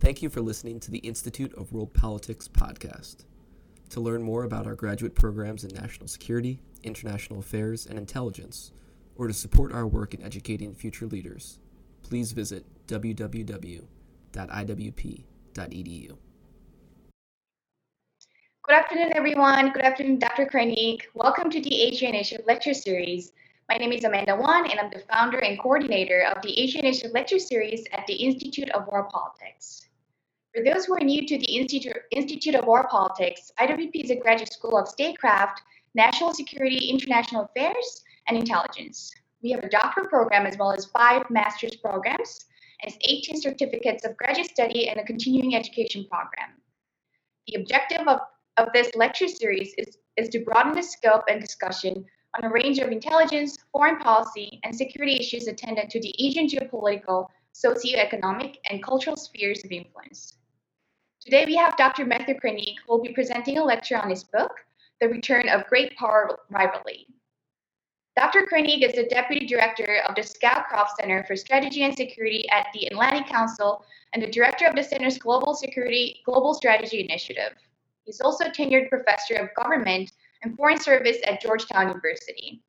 Thank you for listening to the Institute of World Politics podcast. To learn more about our graduate programs in national security, international affairs, and intelligence, or to support our work in educating future leaders, please visit www.iwp.edu. Good afternoon, everyone. Good afternoon, Dr. Kroenig. Welcome to the Asia Initiative Lecture Series. My name is Amanda Wan, and I'm the founder and coordinator of the Asia Initiative Lecture Series at the Institute of World Politics. For those who are new to the Institute, Institute of World Politics, IWP is a graduate school of statecraft, national security, international affairs, and intelligence. We have a doctoral program as well as five master's programs, and 18 certificates of graduate study and a continuing education program. The objective of, of this lecture series is, is to broaden the scope and discussion on a range of intelligence, foreign policy, and security issues attendant to the Asian geopolitical, socioeconomic, and cultural spheres of influence. Today we have Dr. Matthew Kroenig, who will be presenting a lecture on his book, The Return of Great Power Rivalry. Dr. Kroenig is the Deputy Director of the Scowcroft Center for Strategy and Security at the Atlantic Council and the Director of the Center's Global Security Global Strategy Initiative. He's also a tenured professor of government and Foreign Service at Georgetown University.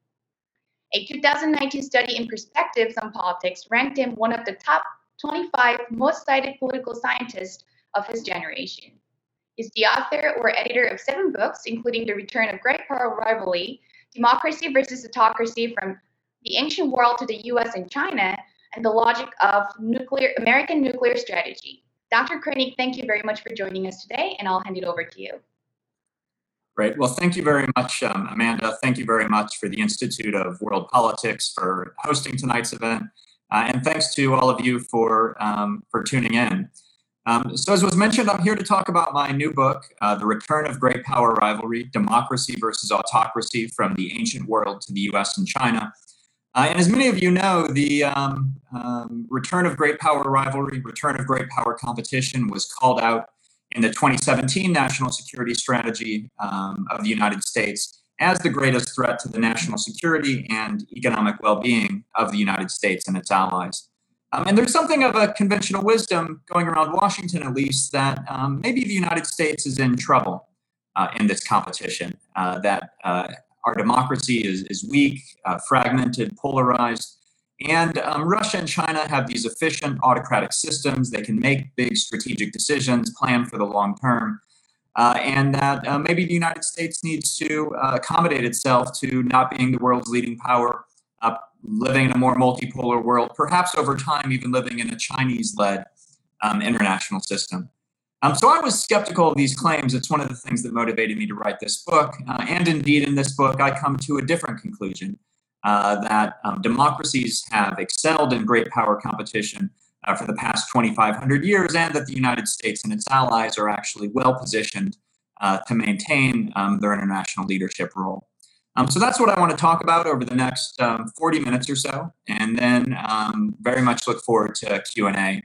A 2019 study in Perspectives on Politics ranked him one of the top 25 most cited political scientists of his generation. He's the author or editor of seven books, including The Return of Great Power Rivalry, Democracy versus Autocracy from the Ancient World to the US and China, and The Logic of Nuclear American Nuclear Strategy. Dr. Kroenig, thank you very much for joining us today, and I'll hand it over to you. Great. Well, thank you very much, um, Amanda. Thank you very much for the Institute of World Politics for hosting tonight's event. Uh, and thanks to all of you for, um, for tuning in. Um, so, as was mentioned, I'm here to talk about my new book, uh, The Return of Great Power Rivalry Democracy versus Autocracy from the Ancient World to the US and China. Uh, and as many of you know, the um, um, return of great power rivalry, return of great power competition was called out in the 2017 national security strategy um, of the United States as the greatest threat to the national security and economic well being of the United States and its allies. Um, and there's something of a conventional wisdom going around Washington, at least, that um, maybe the United States is in trouble uh, in this competition, uh, that uh, our democracy is, is weak, uh, fragmented, polarized, and um, Russia and China have these efficient autocratic systems. They can make big strategic decisions, plan for the long term. Uh, and that uh, maybe the United States needs to accommodate itself to not being the world's leading power, living in a more multipolar world, perhaps over time, even living in a Chinese led um, international system. Um, so I was skeptical of these claims. It's one of the things that motivated me to write this book. Uh, and indeed, in this book, I come to a different conclusion uh, that um, democracies have excelled in great power competition uh, for the past 2,500 years, and that the United States and its allies are actually well positioned uh, to maintain um, their international leadership role. Um, so that's what I want to talk about over the next um, 40 minutes or so, and then um, very much look forward to Q and A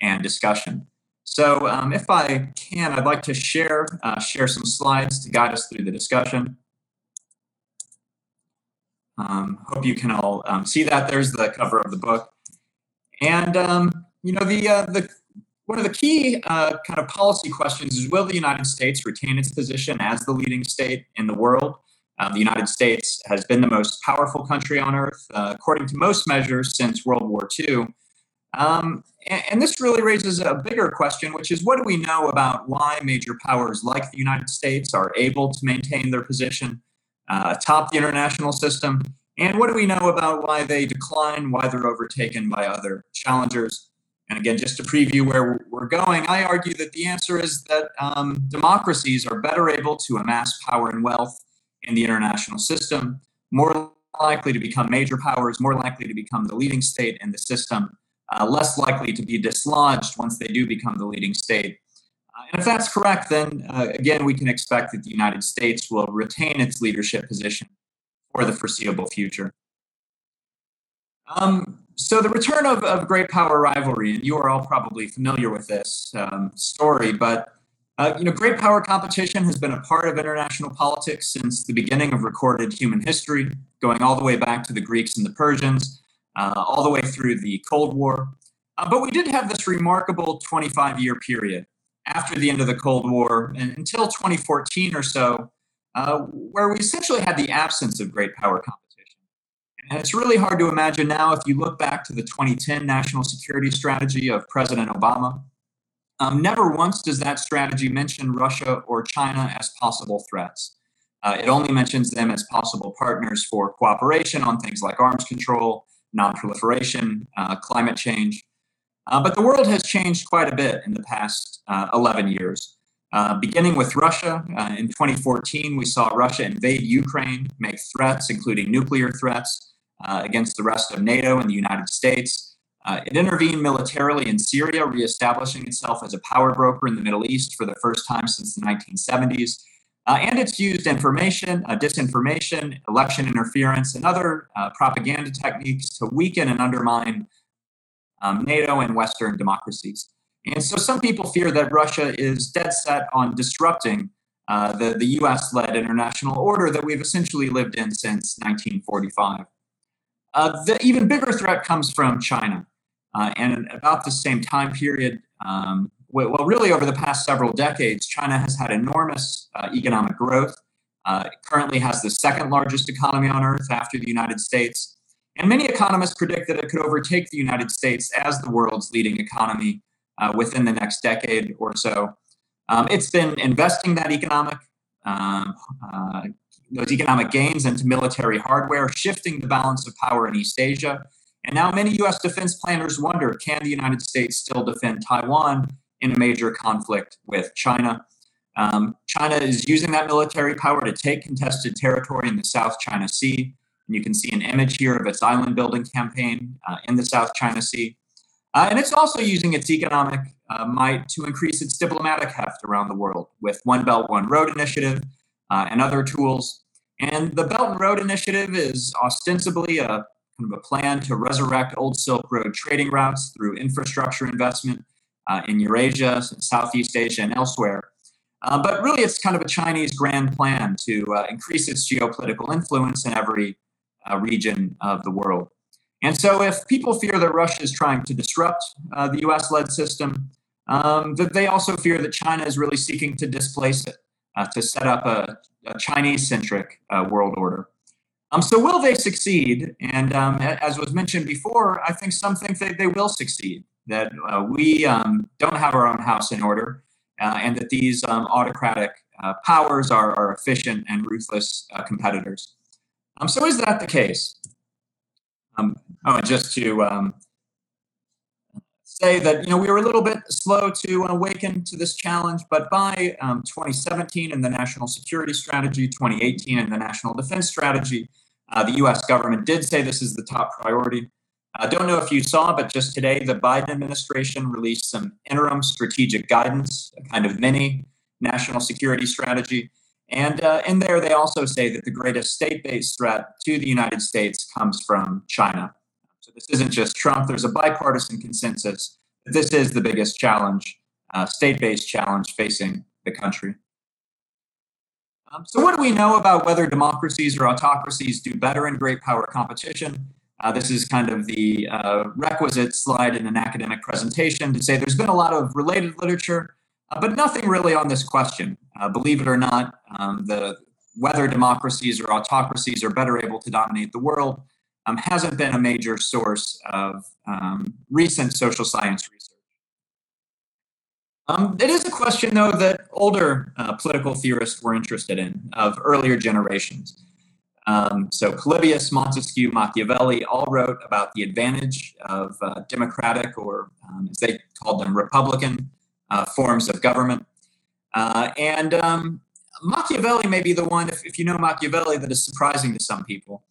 and discussion. So, um, if I can, I'd like to share uh, share some slides to guide us through the discussion. Um, hope you can all um, see that. There's the cover of the book, and you know the uh, the one of the key uh, kind of policy questions is: Will the United States retain its position as the leading state in the world? Um, the United States has been the most powerful country on earth, uh, according to most measures, since World War II. Um, and, and, this really raises a bigger question, which is what do we know about why major powers like the United States are able to maintain their position uh, atop the international system? And what do we know about why they decline, why they're overtaken by other challengers? And again, just to preview where we're going, I argue that the answer is that um, democracies are better able to amass power and wealth in the international system, more likely to become major powers, more likely to become the leading state in the system, uh, less likely to be dislodged once they do become the leading state. Uh, and if that's correct, then uh, again, we can expect that the United States will retain its leadership position for the foreseeable future. Um, so, the return of, of great power rivalry, and you are all probably familiar with this um, story, but uh, you know, great power competition has been a part of international politics since the beginning of recorded human history, going all the way back to the Greeks and the Persians, uh, all the way through the Cold War. Uh, but we did have this remarkable 25 year period after the end of the Cold War and until 2014 or so, uh, where we essentially had the absence of great power competition. And it's really hard to imagine now if you look back to the 2010 national security strategy of President Obama. Um, never once does that strategy mention Russia or China as possible threats. Uh, it only mentions them as possible partners for cooperation on things like arms control, nonproliferation, uh, climate change. Uh, but the world has changed quite a bit in the past uh, 11 years. Uh, beginning with Russia, uh, in 2014, we saw Russia invade Ukraine, make threats, including nuclear threats, against the rest of NATO and the United States. Uh, it intervened militarily in Syria, reestablishing itself as a power broker in the Middle East for the first time since the 1970s. and it's used information, disinformation, election interference, and other propaganda techniques to weaken and undermine um, NATO and Western democracies. And so some people fear that Russia is dead set on disrupting uh, the, the US led international order that we've essentially lived in since 1945. Uh, the even bigger threat comes from China. Uh, and about the same time period, um, well, really over the past several decades, China has had enormous uh, economic growth. Uh, it currently has the second largest economy on earth after the United States. And many economists predict that it could overtake the United States as the world's leading economy uh, within the next decade or so. Um, it's been investing that economic um, uh, those economic gains into military hardware, shifting the balance of power in East Asia. And now many U.S. defense planners wonder can the United States still defend Taiwan in a major conflict with China? Um, China is using that military power to take contested territory in the South China Sea. And you can see an image here of its island building campaign uh, in the South China Sea. Uh, and it's also using its economic uh, might to increase its diplomatic heft around the world with One Belt, One Road initiative uh, and other tools. And the Belt and Road initiative is ostensibly a kind of a plan to resurrect old Silk Road trading routes through infrastructure investment uh, in Eurasia, Southeast Asia, and elsewhere. Uh, but really, it's kind of a Chinese grand plan to uh, increase its geopolitical influence in every region of the world. And so, if people fear that Russia is trying to disrupt uh, the US led system, um, that they also fear that China is really seeking to displace it, uh, to set up a, a Chinese centric uh, world order. Um, so, will they succeed? And um, as was mentioned before, I think some think that they will succeed, that uh, we um, don't have our own house in order, uh, and that these um, autocratic uh, powers are, are, efficient and ruthless competitors. Um, so, is that the case? Um, oh, and just to say that you know we were a little bit slow to awaken to this challenge, but by um, 2017 in the National Security Strategy, 2018 in the National Defense Strategy, uh, the U.S. government did say this is the top priority. I don't know if you saw, but just today the Biden administration released some interim strategic guidance, a kind of mini national security strategy and uh, in there, they also say that the greatest state based threat to the United States comes from China. So this isn't just Trump, there's a bipartisan consensus that this is the biggest challenge, uh, state based challenge facing the country. Um, so, what do we know about whether democracies or autocracies do better in great power competition? Uh, this is kind of the uh, requisite slide in an academic presentation to say there's been a lot of related literature uh, but nothing really on this question. Uh, believe it or not, um, the whether democracies or autocracies are better able to dominate the world um, hasn't been a major source of um, recent social science research. Um, it is a question, though, that older uh, political theorists were interested in of earlier generations. Um, so Polybius, Montesquieu, Machiavelli all wrote about the advantage of uh, democratic, or um, as they called them, republican uh, forms of government. Uh, and um, Machiavelli may be the one, if, if, you know Machiavelli, that is surprising to some people.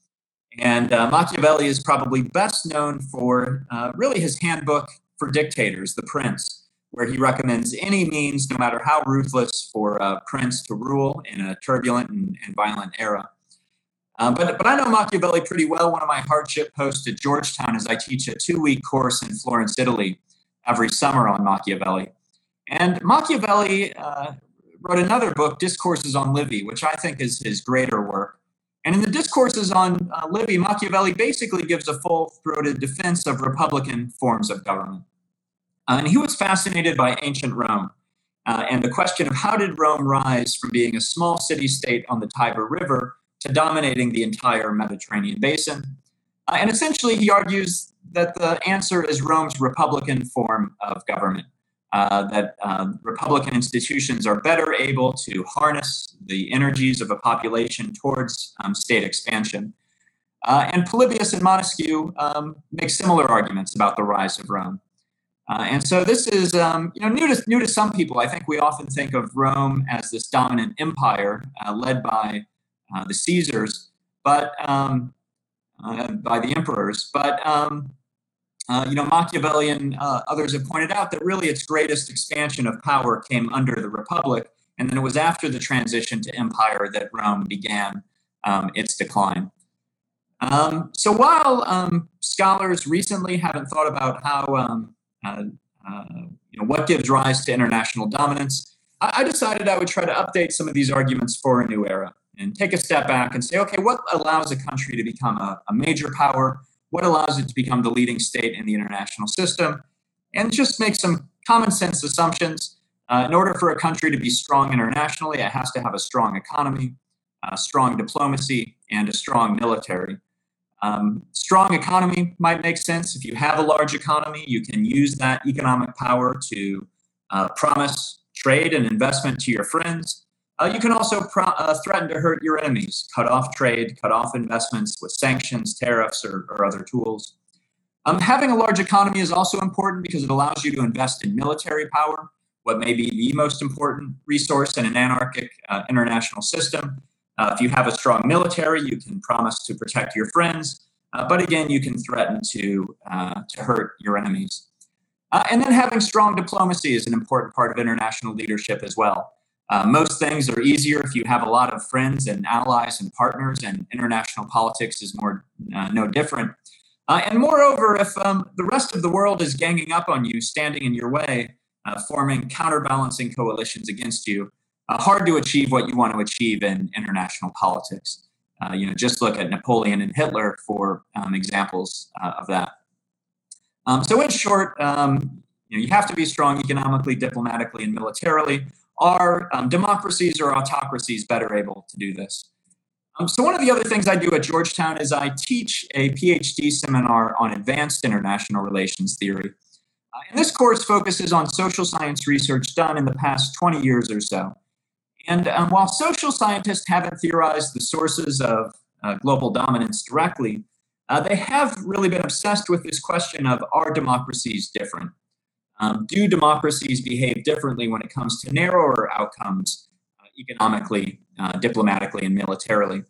And uh, Machiavelli is probably best known for uh, really his handbook for dictators, The Prince, where he recommends any means, no matter how ruthless, for a prince to rule in a turbulent and, and violent era. Um, but, but I know Machiavelli pretty well. One of my hardship posts at Georgetown is I teach a two week course in Florence, Italy, every summer on Machiavelli. And Machiavelli uh, wrote another book, Discourses on Livy, which I think is his greater work. And in the Discourses on uh, Livy, Machiavelli basically gives a full throated defense of Republican forms of government. Uh, and he was fascinated by ancient Rome uh, and the question of how did Rome rise from being a small city state on the Tiber River to dominating the entire Mediterranean basin. Uh, and essentially, he argues that the answer is Rome's republican form of government. Uh, that uh, republican institutions are better able to harness the energies of a population towards um, state expansion. Uh, and Polybius and Montesquieu um, make similar arguments about the rise of Rome. Uh, and so this is um, you know new to new to some people. I think we often think of Rome as this dominant empire uh, led by uh, the Caesars, but um, uh, by the emperors. But um, uh, you know Machiavelli and uh, others have pointed out that really its greatest expansion of power came under the Republic, and then it was after the transition to empire that Rome began um, its decline. Um, so while um, scholars recently haven't thought about how uh, uh, you know, what gives rise to international dominance, I, I decided I would try to update some of these arguments for a new era and take a step back and say, okay, what allows a country to become a, a major power? What allows it to become the leading state in the international system? And just make some common sense assumptions. Uh, in order for a country to be strong internationally, it has to have a strong economy, a strong diplomacy, and a strong military. Um, strong economy might make sense. If you have a large economy, you can use that economic power to uh, promise trade and investment to your friends. Uh, you can also pro- uh, threaten to hurt your enemies, cut off trade, cut off investments with sanctions, tariffs, or, or other tools. Um, having a large economy is also important because it allows you to invest in military power, what may be the most important resource in an anarchic uh, international system. Uh, if you have a strong military, you can promise to protect your friends, uh, but again, you can threaten to, uh, to hurt your enemies. And then having strong diplomacy is an important part of international leadership as well. Uh, most things are easier if you have a lot of friends and allies and partners, and international politics is more uh, no different. and moreover, if um, the rest of the world is ganging up on you, standing in your way, forming counterbalancing coalitions against you, uh, hard to achieve what you want to achieve in international politics. Uh, you know, just look at Napoleon and Hitler for um, examples uh, of that. Um, so, in short, um, you, know, you have to be strong economically, diplomatically, and militarily. Are um, democracies or autocracies better able to do this? Um, so, one of the other things I do at Georgetown is I teach a PhD seminar on advanced international relations theory. Uh, and this course focuses on social science research done in the past 20 years or so. And um, while social scientists haven't theorized the sources of uh, global dominance directly, uh, they have really been obsessed with this question of are democracies different? Um, do democracies behave differently when it comes to narrower outcomes uh, economically, uh, diplomatically, and militarily?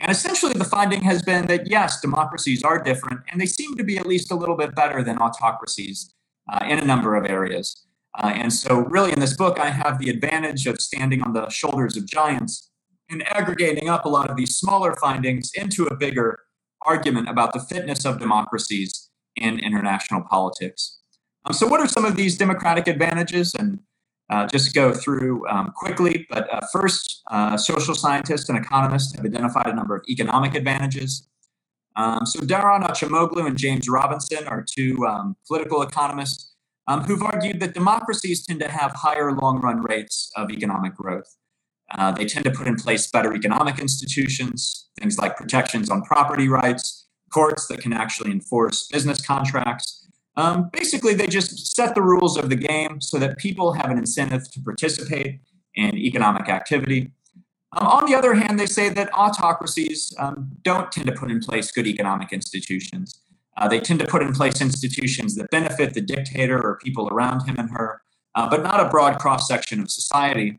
And essentially, the finding has been that yes, democracies are different, and they seem to be at least a little bit better than autocracies uh, in a number of areas. Uh, and so, really, in this book, I have the advantage of standing on the shoulders of giants and aggregating up a lot of these smaller findings into a bigger argument about the fitness of democracies in international politics. Um, so, what are some of these democratic advantages? And uh, just go through um, quickly. But uh, first, uh, social scientists and economists have identified a number of economic advantages. Um, so, Daron Acemoglu and James Robinson are two um, political economists um, who've argued that democracies tend to have higher long run rates of economic growth. Uh, they tend to put in place better economic institutions, things like protections on property rights, courts that can actually enforce business contracts. Um, basically, they just set the rules of the game so that people have an incentive to participate in economic activity. Um, on the other hand, they say that autocracies um, don't tend to put in place good economic institutions. Uh, they tend to put in place institutions that benefit the dictator or people around him and her, uh, but not a broad cross section of society.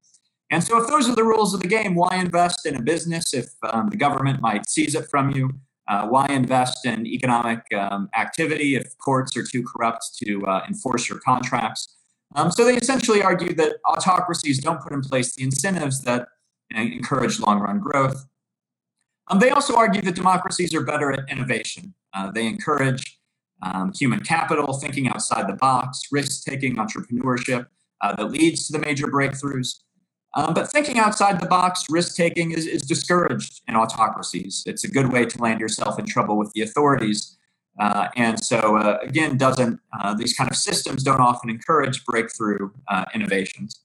And so, if those are the rules of the game, why invest in a business if um, the government might seize it from you? Uh, why invest in economic um, activity if courts are too corrupt to uh, enforce your contracts? Um, so, they essentially argue that autocracies don't put in place the incentives that you know, encourage long run growth. Um, they also argue that democracies are better at innovation. Uh, they encourage um, human capital, thinking outside the box, risk taking entrepreneurship uh, that leads to the major breakthroughs. Um, but thinking outside the box, risk taking is, is discouraged in autocracies. It's a good way to land yourself in trouble with the authorities. Uh, and so, uh, again, doesn't uh, these kind of systems don't often encourage breakthrough uh, innovations.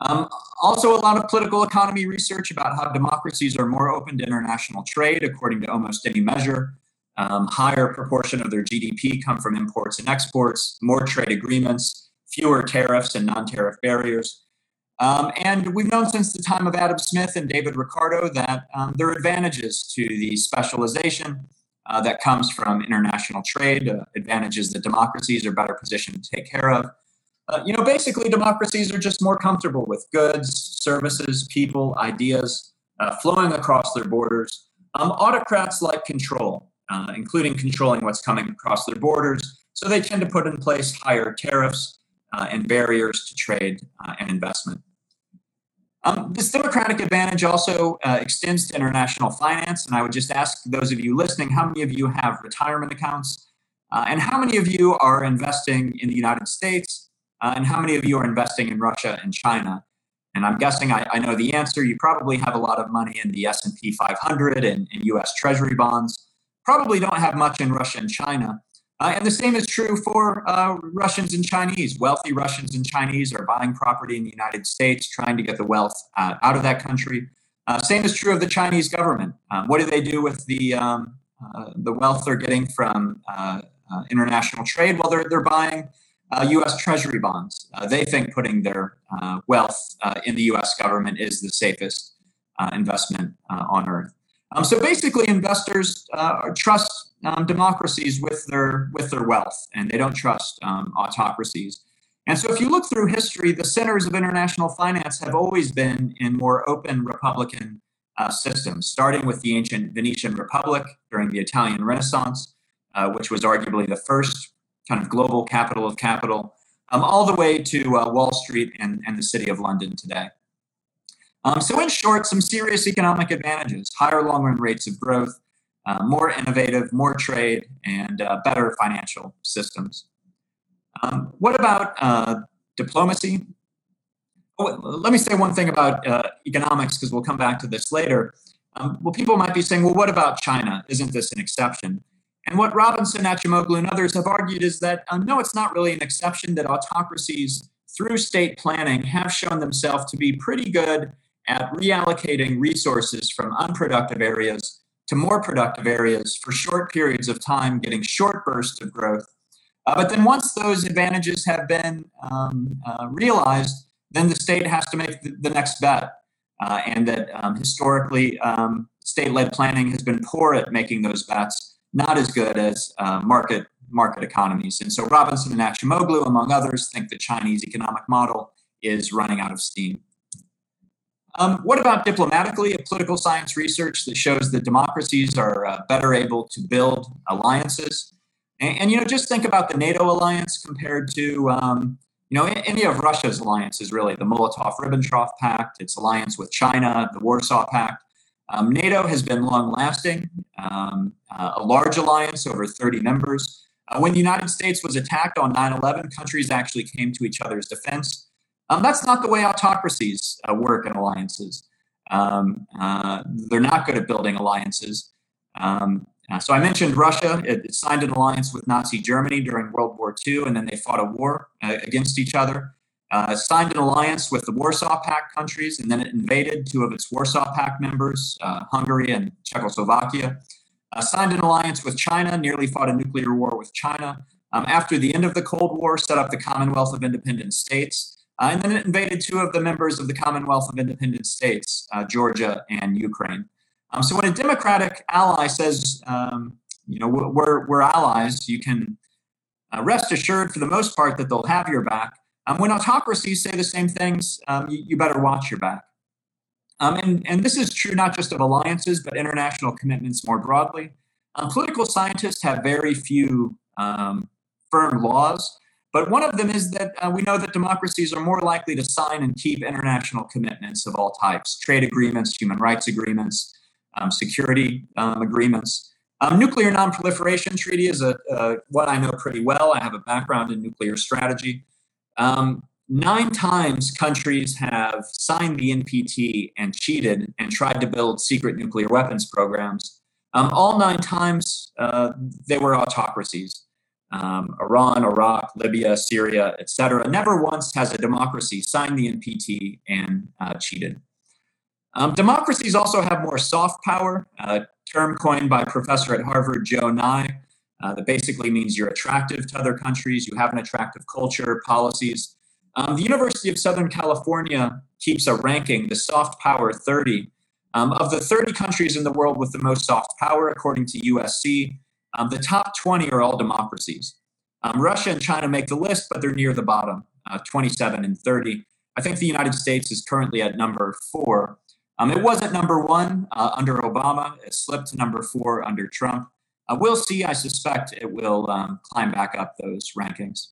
Um, also, a lot of political economy research about how democracies are more open to international trade, according to almost any measure. Um, higher proportion of their GDP come from imports and exports, more trade agreements, fewer tariffs and non-tariff barriers. Um, and we've known since the time of Adam Smith and David Ricardo that um, there are advantages to the specialization uh, that comes from international trade, uh, advantages that democracies are better positioned to take care of. Uh, you know, basically, democracies are just more comfortable with goods, services, people, ideas uh, flowing across their borders. Um, autocrats like control, uh, including controlling what's coming across their borders. So they tend to put in place higher tariffs uh, and barriers to trade and investment. Um, this democratic advantage also uh, extends to international finance. And I would just ask those of you listening how many of you have retirement accounts? Uh, and how many of you are investing in the United States? Uh, and how many of you are investing in Russia and China? And I'm guessing I, I, know the answer. You probably have a lot of money in the S&P 500 and, and U.S. Treasury bonds. Probably don't have much in Russia and China. Uh, and the same is true for uh, Russians and Chinese. Wealthy Russians and Chinese are buying property in the United States, trying to get the wealth uh, out of that country. Uh, same is true of the Chinese government. Um, what do they do with the um, uh, the wealth they're getting from uh, international trade? Well, they're they're buying U.S. Treasury bonds. they think putting their wealth in the U.S. government is the safest investment on earth. Um, so basically, investors trust um, democracies with their with their wealth, and they don't trust um, autocracies. And so, if you look through history, the centers of international finance have always been in more open republican uh, systems, starting with the ancient Venetian Republic during the Italian Renaissance, uh, which was arguably the first kind of global capital of capital, um, all the way to uh, Wall Street and, and the city of London today. Um, so, in short, some serious economic advantages, higher long run rates of growth, uh, more innovative, more trade, and uh, better financial systems. Um, what about uh, diplomacy? Oh, let me say one thing about uh, economics because we'll come back to this later. Um, well, people might be saying, well, what about China? Isn't this an exception? And what Robinson, Acemoglu, and others have argued is that um, no, it's not really an exception, that autocracies through state planning have shown themselves to be pretty good at reallocating resources from unproductive areas to more productive areas for short periods of time, getting short bursts of growth. Uh, but then once those advantages have been um, uh, realized, then the state has to make the, the next bet. Uh, and that um, historically, um, state led planning has been poor at making those bets, not as good as uh, market market economies. And so Robinson and Acemoglu, among others, think the Chinese economic model is running out of steam. Um, what about diplomatically? A political science research that shows that democracies are uh, better able to build alliances. And, and, you know, just think about the NATO alliance compared to, um, you know, any of Russia's alliances, really, the Molotov-Ribbentrop Pact, its alliance with China, the Warsaw Pact. Um, NATO has been long-lasting, um, uh, a large alliance, over 30 members. Uh, when the United States was attacked on 9-11, countries actually came to each other's defense. Um, that's not the way autocracies uh, work in alliances. Um, uh, they're not good at building alliances. Um, uh, so I mentioned Russia. It, it, signed an alliance with Nazi Germany during World War II, and then they fought a war uh, against each other. Uh, signed an alliance with the Warsaw Pact countries, and then it invaded two of its Warsaw Pact members, uh, Hungary and Czechoslovakia. signed an alliance with China, nearly fought a nuclear war with China. Um, after the end of the Cold War, set up the Commonwealth of Independent States. Uh, and then it invaded two of the members of the Commonwealth of Independent States, uh, Georgia and Ukraine. Um, so when a Democratic ally says, um, you know, we're, we're allies, you can uh, rest assured for the most part that they'll have your back. Um, when autocracies say the same things, um, you, you, better watch your back. Um, and, and this is true not just of alliances, but international commitments more broadly. Um, political scientists have very few firm laws but one of them is that uh, we know that democracies are more likely to sign and keep international commitments of all types trade agreements, human rights agreements, um, security um, agreements. Um, nuclear nonproliferation treaty is a, uh, what I know pretty well. I have a background in nuclear strategy. Um, nine times countries have signed the NPT and cheated and tried to build secret nuclear weapons programs. Um, all nine times uh, they were autocracies. Um, Iran, Iraq, Libya, Syria, etc. Never once has a democracy signed the NPT and uh, cheated. Um, democracies also have more soft power, a term coined by professor at Harvard, Joe Nye, uh, that basically means you're attractive to other countries, you have an attractive culture, policies. Um, the University of Southern California keeps a ranking, the soft power 30. Um, of the 30 countries in the world with the most soft power, according to USC, um, the top 20 are all democracies. Um, Russia and China make the list, but they're near the bottom, uh, 27 and 30. I think the United States is currently at number four. Um, it was at number one uh, under Obama. It slipped to number four under Trump. Uh, we'll see. I suspect it will um, climb back up those rankings.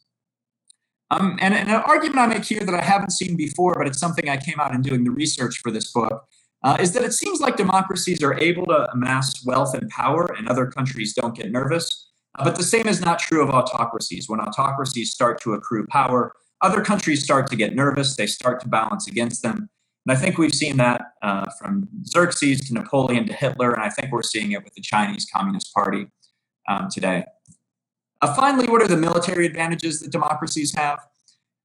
Um, and, and, an argument I make here that I haven't seen before, but it's something I came out in doing the research for this book, uh, is that it seems like democracies are able to amass wealth and power, and other countries don't get nervous. Uh, but the same is not true of autocracies. When autocracies start to accrue power, other countries start to get nervous, they start to balance against them. And I think we've seen that uh, from Xerxes to Napoleon to Hitler, and I think we're seeing it with the Chinese Communist Party um, today. Uh, finally, what are the military advantages that democracies have?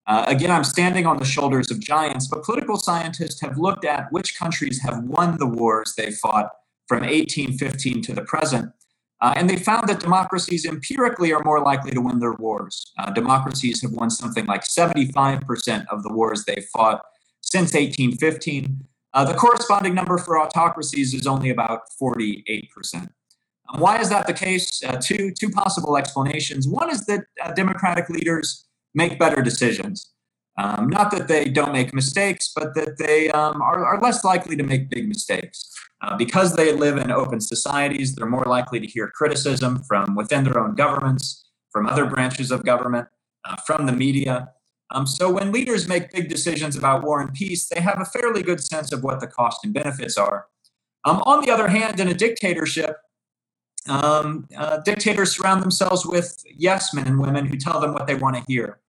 Uh, again, I'm standing on the shoulders of giants, but political scientists have looked at which countries have won the wars they fought from 1815 to the present. Uh, and they found that democracies empirically are more likely to win their wars. Uh, democracies have won something like 75% of the wars they fought since 1815. Uh, the corresponding number for autocracies is only about 48%. Um, why is that the case? Uh, two, two possible explanations. One is that uh, democratic leaders make better decisions. Um, not that they don't make mistakes, but that they um, are, are, less likely to make big mistakes. Uh, because they live in open societies, they're more likely to hear criticism from within their own governments, from other branches of government, uh, from the media. Um, so when leaders make big decisions about war and peace, they have a fairly good sense of what the cost and benefits are. Um, on the other hand, in a dictatorship, um, uh, dictators surround themselves with yes men and women who tell them what they want to hear.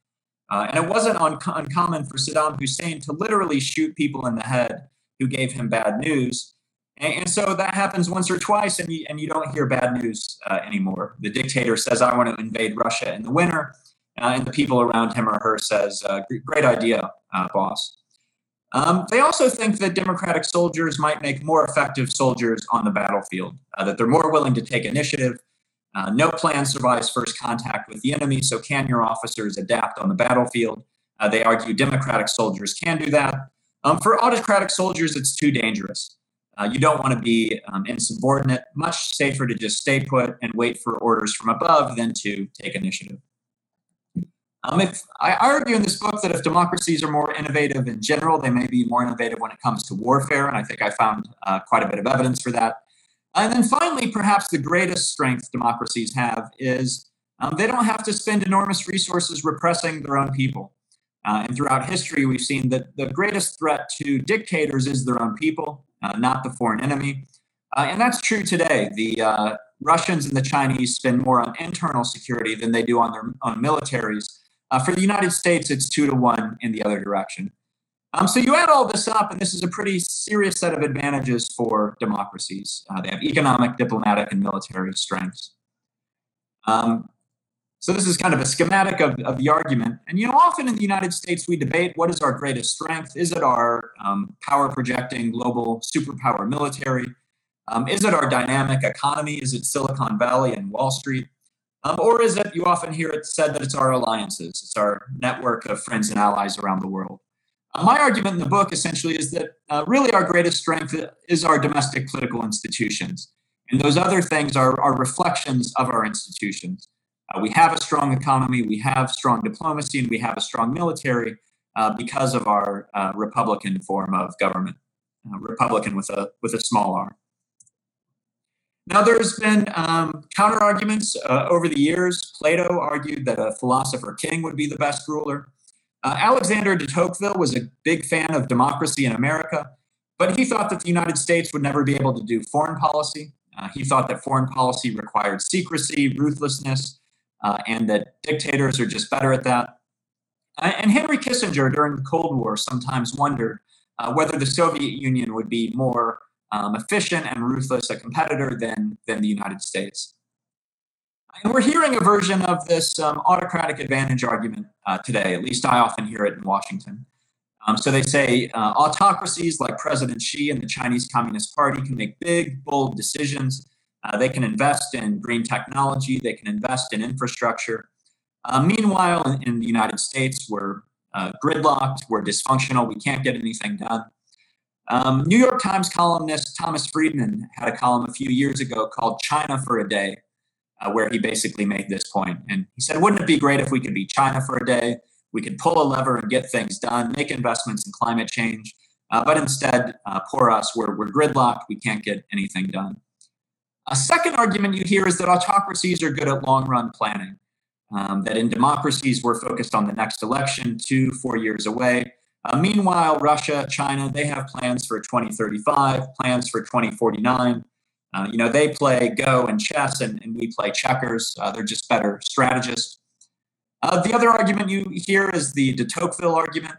Uh, and it wasn't un- uncommon for Saddam Hussein to literally shoot people in the head who gave him bad news. And, and so that happens once or twice, and you, and you don't hear bad news uh, anymore. The dictator says, I want to invade Russia in the winter uh, and the people around him or her says, uh, "Great idea, uh, boss." Um, they also think that democratic soldiers might make more effective soldiers on the battlefield. Uh, that they're more willing to take initiative. Uh, no plan survives first contact with the enemy, so can your officers adapt on the battlefield? Uh, they argue democratic soldiers can do that. Um, for autocratic soldiers, it's too dangerous. you don't want to be um, insubordinate. Much safer to just stay put and wait for orders from above than to take initiative. Um, if I argue in this book that if democracies are more innovative in general, they may be more innovative when it comes to warfare, and I think I found uh, quite a bit of evidence for that. And then finally, perhaps the greatest strength democracies have is um, they don't have to spend enormous resources repressing their own people. Uh, and throughout history, we've seen that the greatest threat to dictators is their own people, uh, not the foreign enemy. Uh, and that's true today. The uh, Russians and the Chinese spend more on internal security than they do on their own militaries. Uh, for the United States, it's two to one in the other direction. Um, so you add all this up, and this is a pretty serious set of advantages for democracies. Uh, they have economic, diplomatic, and military strengths. Um, so this is kind of a schematic of, of the argument. And you know, often in the United States, we debate what is our greatest strength? Is it our um, power projecting global superpower military? Um, is it our dynamic economy? Is it Silicon Valley and Wall Street? Um, or is it, you often hear it said that it's our alliances, it's our network of friends and allies around the world. Uh, my argument in the book essentially is that uh, really our greatest strength is our domestic political institutions. And those other things are, are reflections of our institutions. Uh, we have a strong economy, we have strong diplomacy, and we have a strong military uh, because of our uh, Republican form of government, uh, Republican with a, with a small r. Now, there's been um, counter arguments uh, over the years. Plato argued that a philosopher king would be the best ruler. Uh, Alexander de Tocqueville was a big fan of democracy in America, but he thought that the United States would never be able to do foreign policy. Uh, he thought that foreign policy required secrecy, ruthlessness, uh, and that dictators are just better at that. Uh, and Henry Kissinger during the Cold War sometimes wondered uh, whether the Soviet Union would be more um, efficient and ruthless a competitor than, than the United States. And we're hearing a version of this um, autocratic advantage argument uh, today. At least I often hear it in Washington. Um, so they say uh, autocracies like President Xi and the Chinese Communist Party can make big, bold decisions. Uh, they can invest in green technology. They can invest in infrastructure. Uh, meanwhile, in, in, the United States, we're uh, gridlocked. We're dysfunctional. We can't get anything done. Um, New York Times columnist Thomas Friedman had a column a few years ago called China for a Day, uh, where he basically made this point. And he said, Wouldn't it be great if we could be China for a day? We could pull a lever and get things done, make investments in climate change. Uh, but instead, uh, poor us, we're, we're gridlocked. We can't get anything done. A second argument you hear is that autocracies are good at long run planning, um, that in democracies, we're focused on the next election, two, four years away. Uh, meanwhile, Russia, China, they have plans for 2035, plans for 2049. Uh, you know, they play Go and chess, and, and we play checkers. Uh, they're just better strategists. Uh, the other argument you hear is the de Tocqueville argument.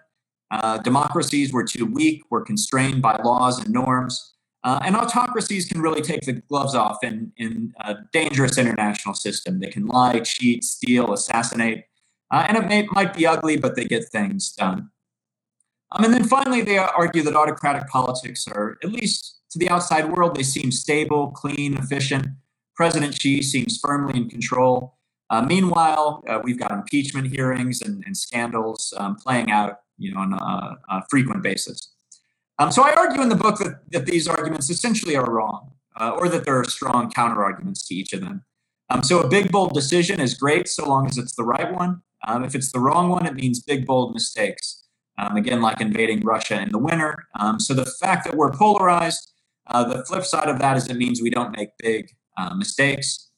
Uh, democracies were too weak, were constrained by laws and norms. Uh, and autocracies can really take the gloves off in, in a dangerous international system. They can lie, cheat, steal, assassinate. and it may, might be ugly, but they get things done. Um, and then finally, they argue that autocratic politics are, at least to the outside world, they seem stable, clean, efficient. President Xi seems firmly in control. Uh, meanwhile, uh, we've got impeachment hearings and, and scandals um, playing out, you know, on a, a frequent basis. Um, so I argue in the book that, that these arguments essentially are wrong, uh, or that there are strong counter arguments to each of them. Um, so a big bold decision is great so long as it's the right one. Um, if it's the wrong one, it means big bold mistakes. Um, again, like invading Russia in the winter. Um, so the fact that we're polarized, uh, the flip side of that is it means we don't make big uh, mistakes.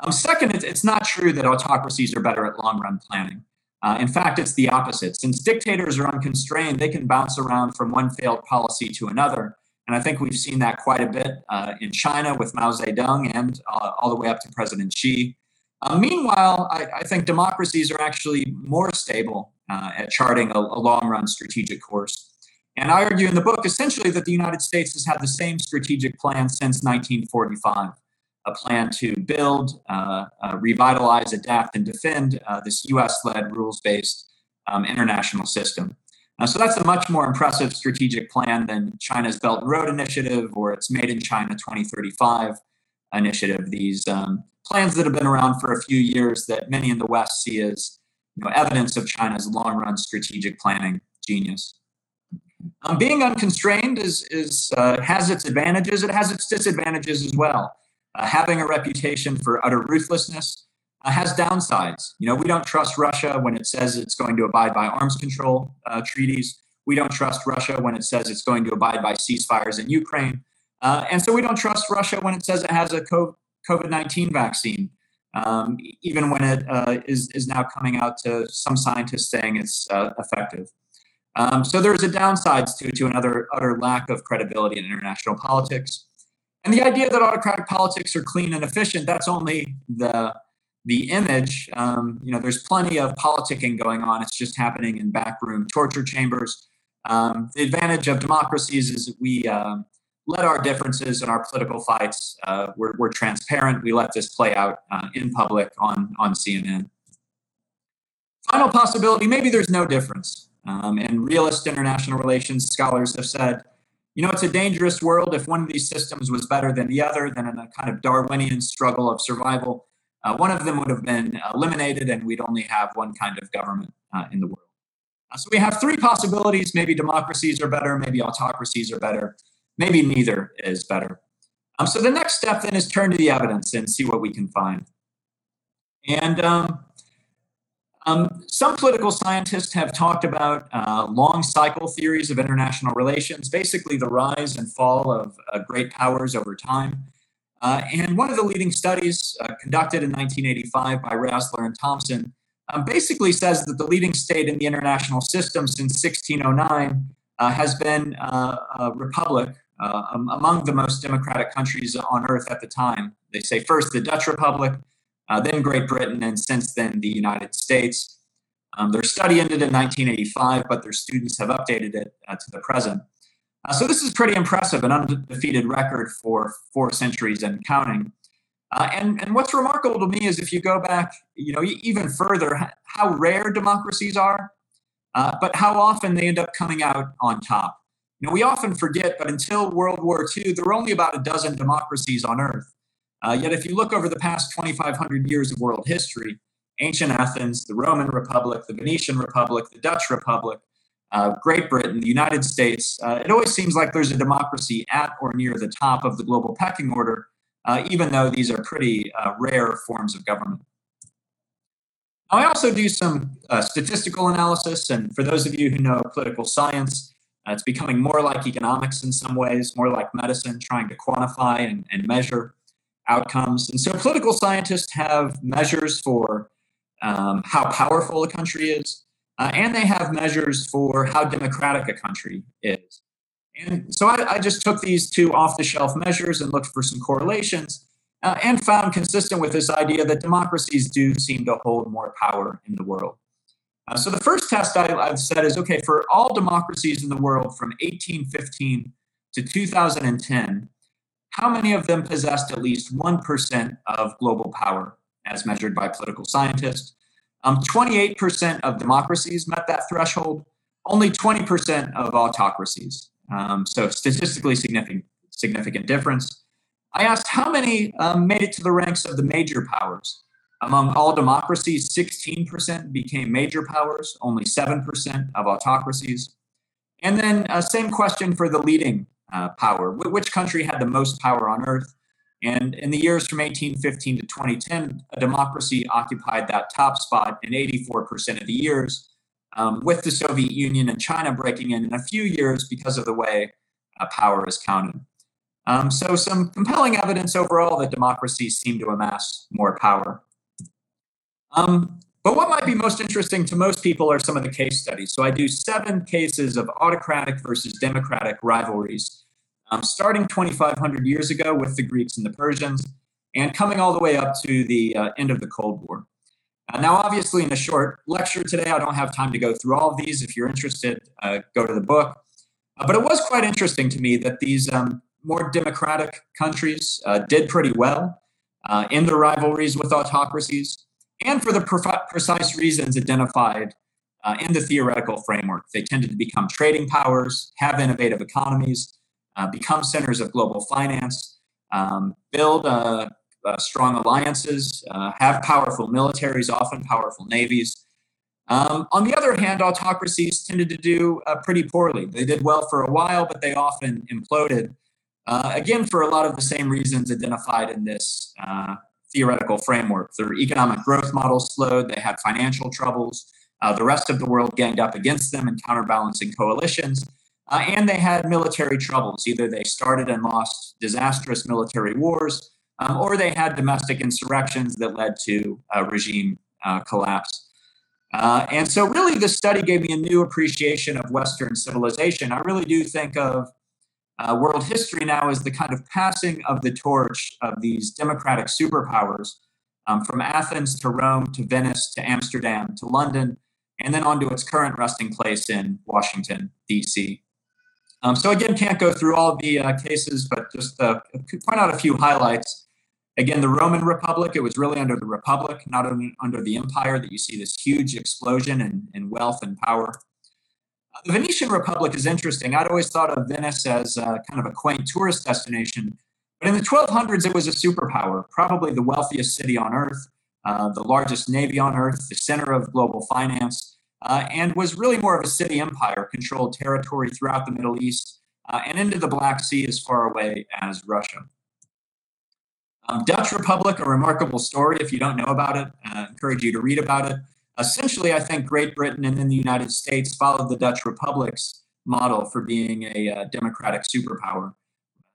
Um, second, it's, it's, not true that autocracies are better at long run planning. Uh, in fact, it's the opposite. Since dictators are unconstrained, they can bounce around from one failed policy to another. And I think we've seen that quite a bit uh, in China with Mao Zedong and uh, all the way up to President Xi. Uh, meanwhile, I, I, think democracies are actually more stable uh, at charting a, a long run strategic course. And I argue in the book essentially that the United States has had the same strategic plan since 1945 a plan to build, uh, uh, revitalize, adapt, and defend uh, this US led rules based um, international system. So that's a much more impressive strategic plan than China's Belt and Road Initiative or its Made in China 2035 initiative. These um, plans that have been around for a few years that many in the West see as know, evidence of China's long run strategic planning genius. Um, being unconstrained is, is uh, has its advantages. It has its disadvantages as well. Uh, having a reputation for utter ruthlessness uh, has downsides. You know, we don't trust Russia when it says it's going to abide by arms control uh, treaties. We don't trust Russia when it says it's going to abide by ceasefires in Ukraine. Uh, and so we don't trust Russia when it says it has a COVID 19 vaccine um, even when it uh, is is now coming out to some scientists saying it's uh, effective. Um, so there's a downside to, to another utter lack of credibility in international politics. And the idea that autocratic politics are clean and efficient, that's only the, the image. Um, you know, there's plenty of politicking going on. It's just happening in backroom torture chambers. Um, the advantage of democracies is that we, um, let our differences and our political fights, uh, we're, transparent. We let this play out uh, in public on, on CNN. Final possibility maybe there's no difference. Um, and realist international relations scholars have said, you know, it's a dangerous world. If one of these systems was better than the other, then in a kind of Darwinian struggle of survival, uh, one of them would have been eliminated and we'd only have one kind of government uh, in the world. Uh, so we have three possibilities. Maybe democracies are better, maybe autocracies are better. Maybe neither is better. Um, so the next step then is turn to the evidence and see what we can find. And um, um, some political scientists have talked about uh, long cycle theories of international relations, basically the rise and fall of uh, great powers over time. Uh, and one of the leading studies uh, conducted in 1985 by Rasler and Thompson um, basically says that the leading state in the international system since 1609 uh, has been uh, a republic uh, among the most democratic countries on earth at the time. They say first the Dutch Republic, uh, then Great Britain, and since then the United States. Um, their study ended in 1985, but their students have updated it uh, to the present. Uh, so this is pretty impressive, an undefeated record for four centuries and counting. Uh, and, and what's remarkable to me is if you go back, you know, even further, how rare democracies are, uh, but how often they end up coming out on top. You know, we often forget, but until World War II, there were only about a dozen democracies on Earth. Uh, yet, if you look over the past 2,500 years of world history, ancient Athens, the Roman Republic, the Venetian Republic, the Dutch Republic, uh, Great Britain, the United States, uh, it always seems like there's a democracy at or near the top of the global pecking order, uh, even though these are pretty uh, rare forms of government. I also do some uh, statistical analysis, and for those of you who know political science, it's becoming more like economics in some ways, more like medicine, trying to quantify and, and measure outcomes. And so political scientists have measures for um, how powerful a country is, uh, and they have measures for how democratic a country is. And so I, I just took these two off the shelf measures and looked for some correlations uh, and found consistent with this idea that democracies do seem to hold more power in the world. Uh, so the first test I, have said is okay, for all democracies in the world from 1815 to 2010, how many of them possessed at least 1% of global power as measured by political scientists? Um, 28% of democracies met that threshold, only 20% of autocracies. Um, so statistically significant, significant difference. I asked how many um, made it to the ranks of the major powers. Among all democracies, 16% became major powers, only 7% of autocracies. And then, uh, same question for the leading uh, power. which country had the most power on earth? And in the years from 1815 to 2010, a democracy occupied that top spot in 84% of the years, um, with the Soviet Union and China breaking in in a few years because of the way uh, power is counted. Um, so, some compelling evidence overall that democracies seem to amass more power. Um, but what might be most interesting to most people are some of the case studies. So I do seven cases of autocratic versus democratic rivalries, um, starting 2,500 years ago with the Greeks and the Persians, and coming all the way up to the uh, end of the Cold War. Uh, now, obviously, in a short lecture today, I don't have time to go through all of these. If you're interested, uh, go to the book. Uh, but it was quite interesting to me that these um, more democratic countries uh, did pretty well uh, in their rivalries with autocracies and for the precise reasons identified uh, in the theoretical framework. They tended to become trading powers, have innovative economies, uh, become centers of global finance, um, build uh, uh strong alliances, uh, have powerful militaries, often powerful navies. Um, on the other hand, autocracies tended to do uh, pretty poorly. They did well for a while, but they often imploded. again, for a lot of the same reasons identified in this theoretical framework. Their economic growth models slowed, they had financial troubles. Uh, the rest of the world ganged up against them in counterbalancing coalitions. Uh, and they had military troubles. Either they started and lost disastrous military wars, um, or they had domestic insurrections that led to regime uh, collapse. Uh, and so, really, this study gave me a new appreciation of Western civilization. I really do think of uh, world history now is the kind of passing of the torch of these democratic superpowers um, from Athens to Rome to Venice to Amsterdam to London, and then on to its current resting place in Washington, D.C. Um, so, again, can't go through all the uh, cases, but just uh, point out a few highlights. Again, the Roman Republic, it was really under the Republic, not under the Empire, that you see this huge explosion in, in wealth and power. The Venetian Republic is interesting. I'd always thought of Venice as a, kind of a quaint tourist destination. But in the 1200s, it was a superpower, probably the wealthiest city on earth, uh, the largest navy on earth, the center of global finance, uh, and was really more of a city empire, controlled territory throughout the Middle East uh, and into the Black Sea as far away as Russia. Um, Dutch Republic, a remarkable story. If you don't know about it, I uh, encourage you to read about it. Essentially, I think Great Britain and then the United States followed the Dutch Republic's model for being a uh, democratic superpower.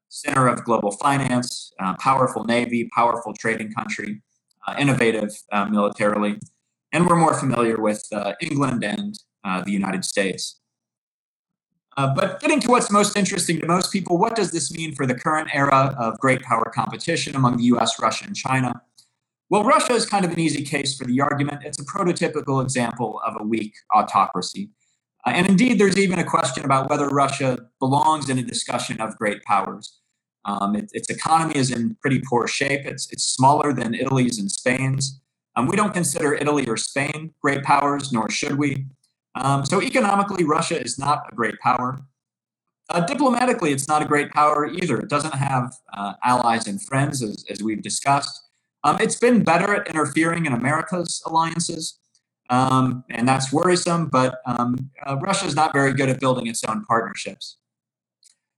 Center of global finance, uh, powerful navy, powerful trading country, uh, innovative uh, militarily, and we're more familiar with uh, England and uh, the United States. but getting to what's most interesting to most people, what does this mean for the current era of great power competition among the US, Russia, and China? Well, Russia is kind of an easy case for the argument. It's a prototypical example of a weak autocracy. Uh, and indeed, there's even a question about whether Russia belongs in a discussion of great powers. Um, it, its economy is in pretty poor shape. It's, it's smaller than Italy's and Spain's. Um, we don't consider Italy or Spain great powers, nor should we. Um, so economically, Russia is not a great power. Uh, diplomatically, it's not a great power either. It doesn't have uh, allies and friends, as, as we've discussed. Um, it's been better at interfering in America's alliances, um, and that's worrisome, but um, uh, Russia is not very good at building its own partnerships.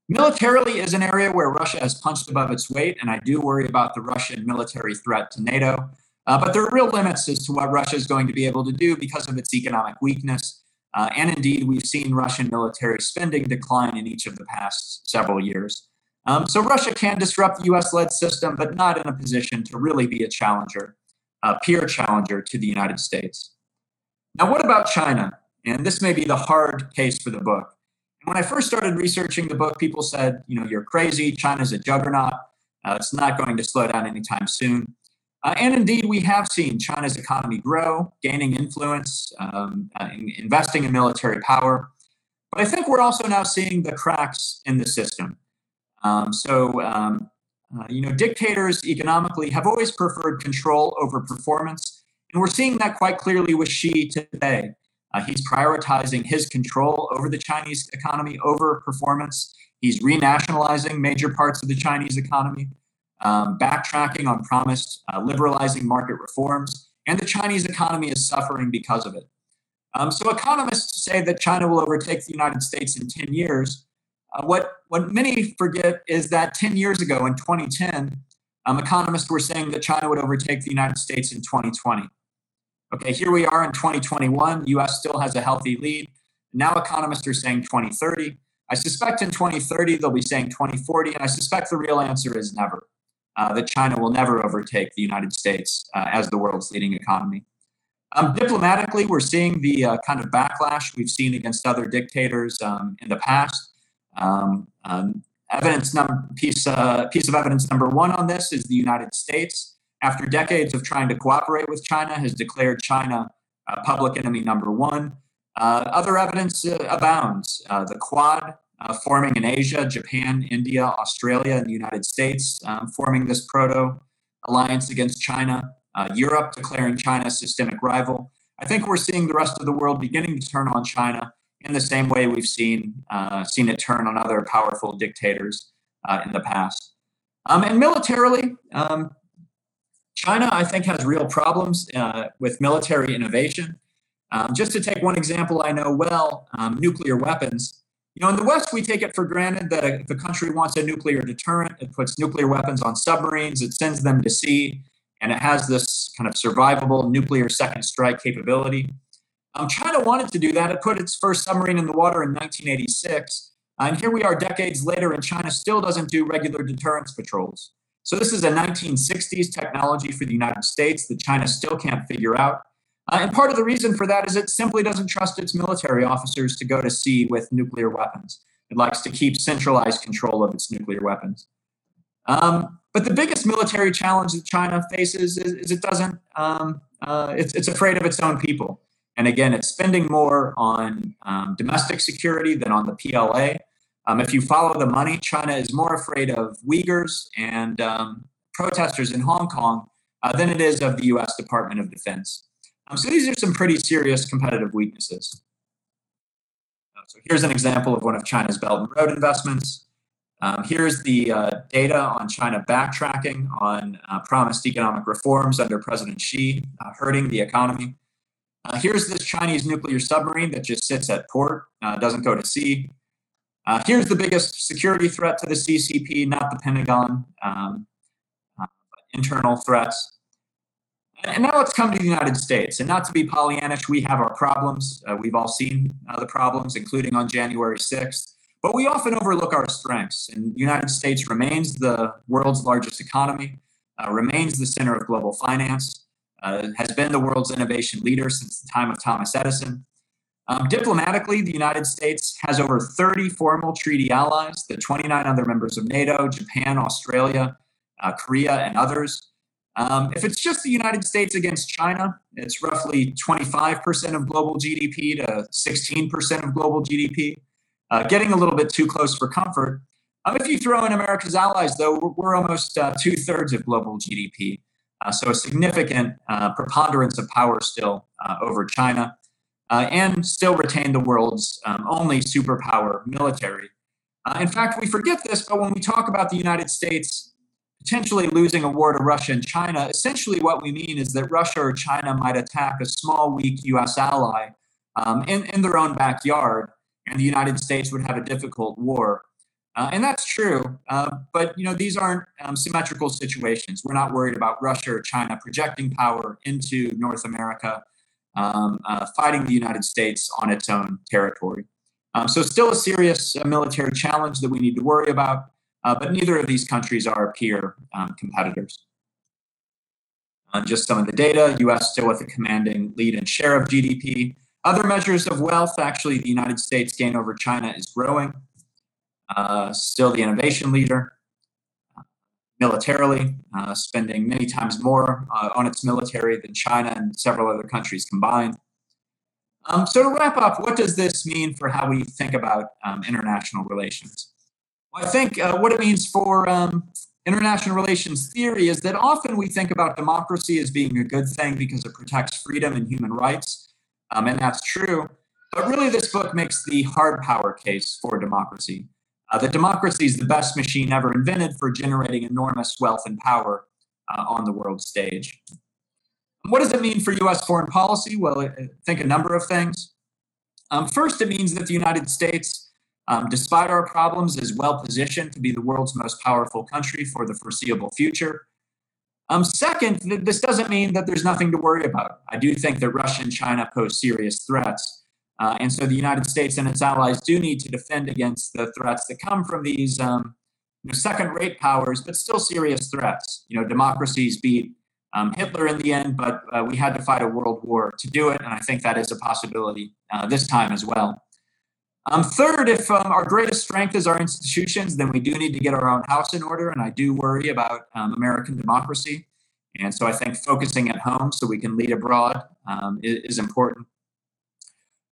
Militarily is an area where Russia has punched above its weight, and I do worry about the Russian military threat to NATO. Uh, but there are real limits as to what Russia is going to be able to do because of its economic weakness. Uh, and indeed, we've seen Russian military spending decline in each of the past several years. Um, so Russia can disrupt the US led system, but not in a position to really be a challenger, a peer challenger to the United States. Now, what about China? And this may be the hard case for the book. When I first started researching the book, people said, you know, you're crazy. China's a juggernaut. Uh, it's not going to slow down anytime soon. Uh, and indeed, we have seen China's economy grow, gaining influence, um, uh, investing in military power. But I think we're also now seeing the cracks in the system. Um, so, um, uh, you know, dictators economically have always preferred control over performance. And we're seeing that quite clearly with Xi today. Uh, he's prioritizing his control over the Chinese economy over performance. He's renationalizing major parts of the Chinese economy um, backtracking on promised uh, liberalizing market reforms, and the Chinese economy is suffering because of it. Um, so economists say that China will overtake the United States in 10 years. Uh, what, what many forget is that 10 years ago in 2010, um, economists were saying that China would overtake the United States in 2020. Okay, here we are in 2021. US still has a healthy lead. Now economists are saying 2030. I suspect in 2030 they'll be saying 2040, and I suspect the real answer is never uh, that China will never overtake the United States uh, as the world's leading economy. Um, diplomatically, we're seeing the uh, kind of backlash we've seen against other dictators um, in the past. Um, um evidence num- piece, uh, piece of evidence number one on this is the United States, after decades of trying to cooperate with China, has declared China uh, public enemy number one. Uh, other evidence abounds. the Quad uh, forming in Asia, Japan, India, Australia, and the United States, um, forming this proto alliance against China, uh, Europe declaring China a systemic rival. I think we're seeing the rest of the world beginning to turn on China in the same way we've seen uh, seen it turn on other powerful dictators uh, in the past. Um, and militarily, um, China, I think, has real problems uh, with military innovation. Um, just to take one example I know well, um, nuclear weapons. You know, in the West, we take it for granted that if a country wants a nuclear deterrent, it puts nuclear weapons on submarines, it sends them to sea, and it has this kind of survivable nuclear second strike capability. Um, China wanted to do that. It put its first submarine in the water in 1986. Uh, and here we are decades later, and China still doesn't do regular deterrence patrols. So, this is a 1960s technology for the United States that China still can't figure out. Uh, and part of the reason for that is it simply doesn't trust its military officers to go to sea with nuclear weapons. It likes to keep centralized control of its nuclear weapons. Um, but the biggest military challenge that China faces is, is it doesn't, um, uh, it's, it's afraid of its own people. And again, it's spending more on um, domestic security than on the PLA. Um, if you follow the money, China is more afraid of Uyghurs and um, protesters in Hong Kong uh, than it is of the US Department of Defense. Um, so these are some pretty serious competitive weaknesses. Uh, so here's an example of one of China's Belt and Road investments. Um, here's the uh, data on China backtracking on uh, promised economic reforms under President Xi, uh, hurting the economy. Uh, here's this Chinese nuclear submarine that just sits at port, uh, doesn't go to sea. here's the biggest security threat to the CCP, not the Pentagon, um, internal threats. And now let's come to the United States. And not to be Pollyannish, we have our problems. Uh, we've all seen uh, the problems, including on January 6th. But we often overlook our strengths. And the United States remains the world's largest economy, uh, remains the center of global finance, uh, has been the world's innovation leader since the time of Thomas Edison. Um, diplomatically, the United States has over 30 formal treaty allies, the 29 other members of NATO, Japan, Australia, uh, Korea, and others. Um, if it's just the United States against China, it's roughly 25% of global GDP to 16% of global GDP, uh, getting a little bit too close for comfort. Um, if you throw in America's allies, though, we're, we're almost uh, two thirds of global GDP. Uh, so a significant uh, preponderance of power still uh, over China, uh, and still retain the world's um, only superpower military. in fact, we forget this, but when we talk about the United States potentially losing a war to Russia and China, essentially what we mean is that Russia or China might attack a small, weak U.S. ally um, in, in their own backyard, and the United States would have a difficult war. Uh, and that's true, uh, but you know these aren't um, symmetrical situations. We're not worried about Russia or China projecting power into North America, um, uh, fighting the United States on its own territory. Um, so, still a serious uh, military challenge that we need to worry about. Uh, but neither of these countries are peer um, competitors. Just some of the data, US still with a commanding lead and share of GDP. Other measures of wealth, actually, the United States gain over China is growing. Uh, still the innovation leader. Militarily, uh, spending many times more uh, on its military than China and several other countries combined. Um, so, to wrap up, what does this mean for how we think about um, international relations? I think uh, what it means for um, international relations theory is that often we think about democracy as being a good thing because it protects freedom and human rights, um, and that's true. But really, this book makes the hard power case for democracy. Uh, that democracy is the best machine ever invented for generating enormous wealth and power uh, on the world stage. What does it mean for US foreign policy? Well, I think a number of things. Um, first, it means that the United States um, despite our problems, is well positioned to be the world's most powerful country for the foreseeable future. Um, second, th- this doesn't mean that there's nothing to worry about. I do think that Russia and China pose serious threats. Uh, and so the United States and its allies do need to defend against the threats that come from these um, you know, second rate powers, but still serious threats. You know, democracies beat um, Hitler in the end, but uh, we had to fight a world war to do it. And I think that is a possibility uh, this time as well. Um, third, if um, our greatest strength is our institutions, then we do need to get our own house in order. And I do worry about um, American democracy. And so I think focusing at home so we can lead abroad um, is, is, important.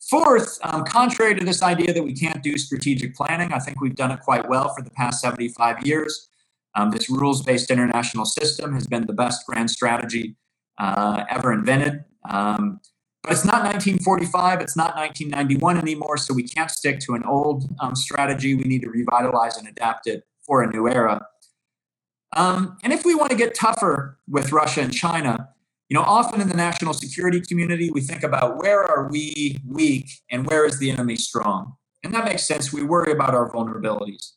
Fourth, um, contrary to this idea that we can't do strategic planning, I think we've done it quite well for the past 75 years. Um, this rules based international system has been the best grand strategy uh, ever invented. Um, but it's not 1945, it's not 1991 anymore, so we can't stick to an old um, strategy. We need to revitalize and adapt it for a new era. Um, and if we want to get tougher with Russia and China, you know, often in the national security community, we think about where are we weak and where is the enemy strong. And that makes sense. We worry about our vulnerabilities.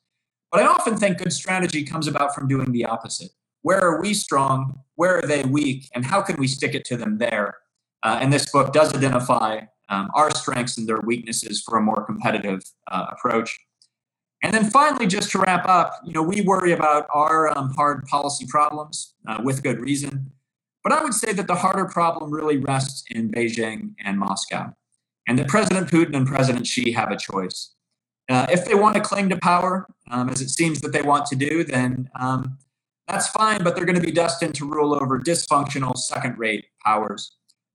But I often think good strategy comes about from doing the opposite. Where are we strong? Where are they weak? And how can we stick it to them there? Uh, and this book does identify um, our strengths and their weaknesses for a more competitive uh, approach. And then finally, just to wrap up, you know, we worry about our um, hard policy problems uh, with good reason. But I would say that the harder problem really rests in Beijing and Moscow, and that President Putin and President Xi have a choice. Uh, if they want to claim to power, um, as it seems that they want to do, then um, that's fine, but they're going to be destined to rule over dysfunctional second rate powers.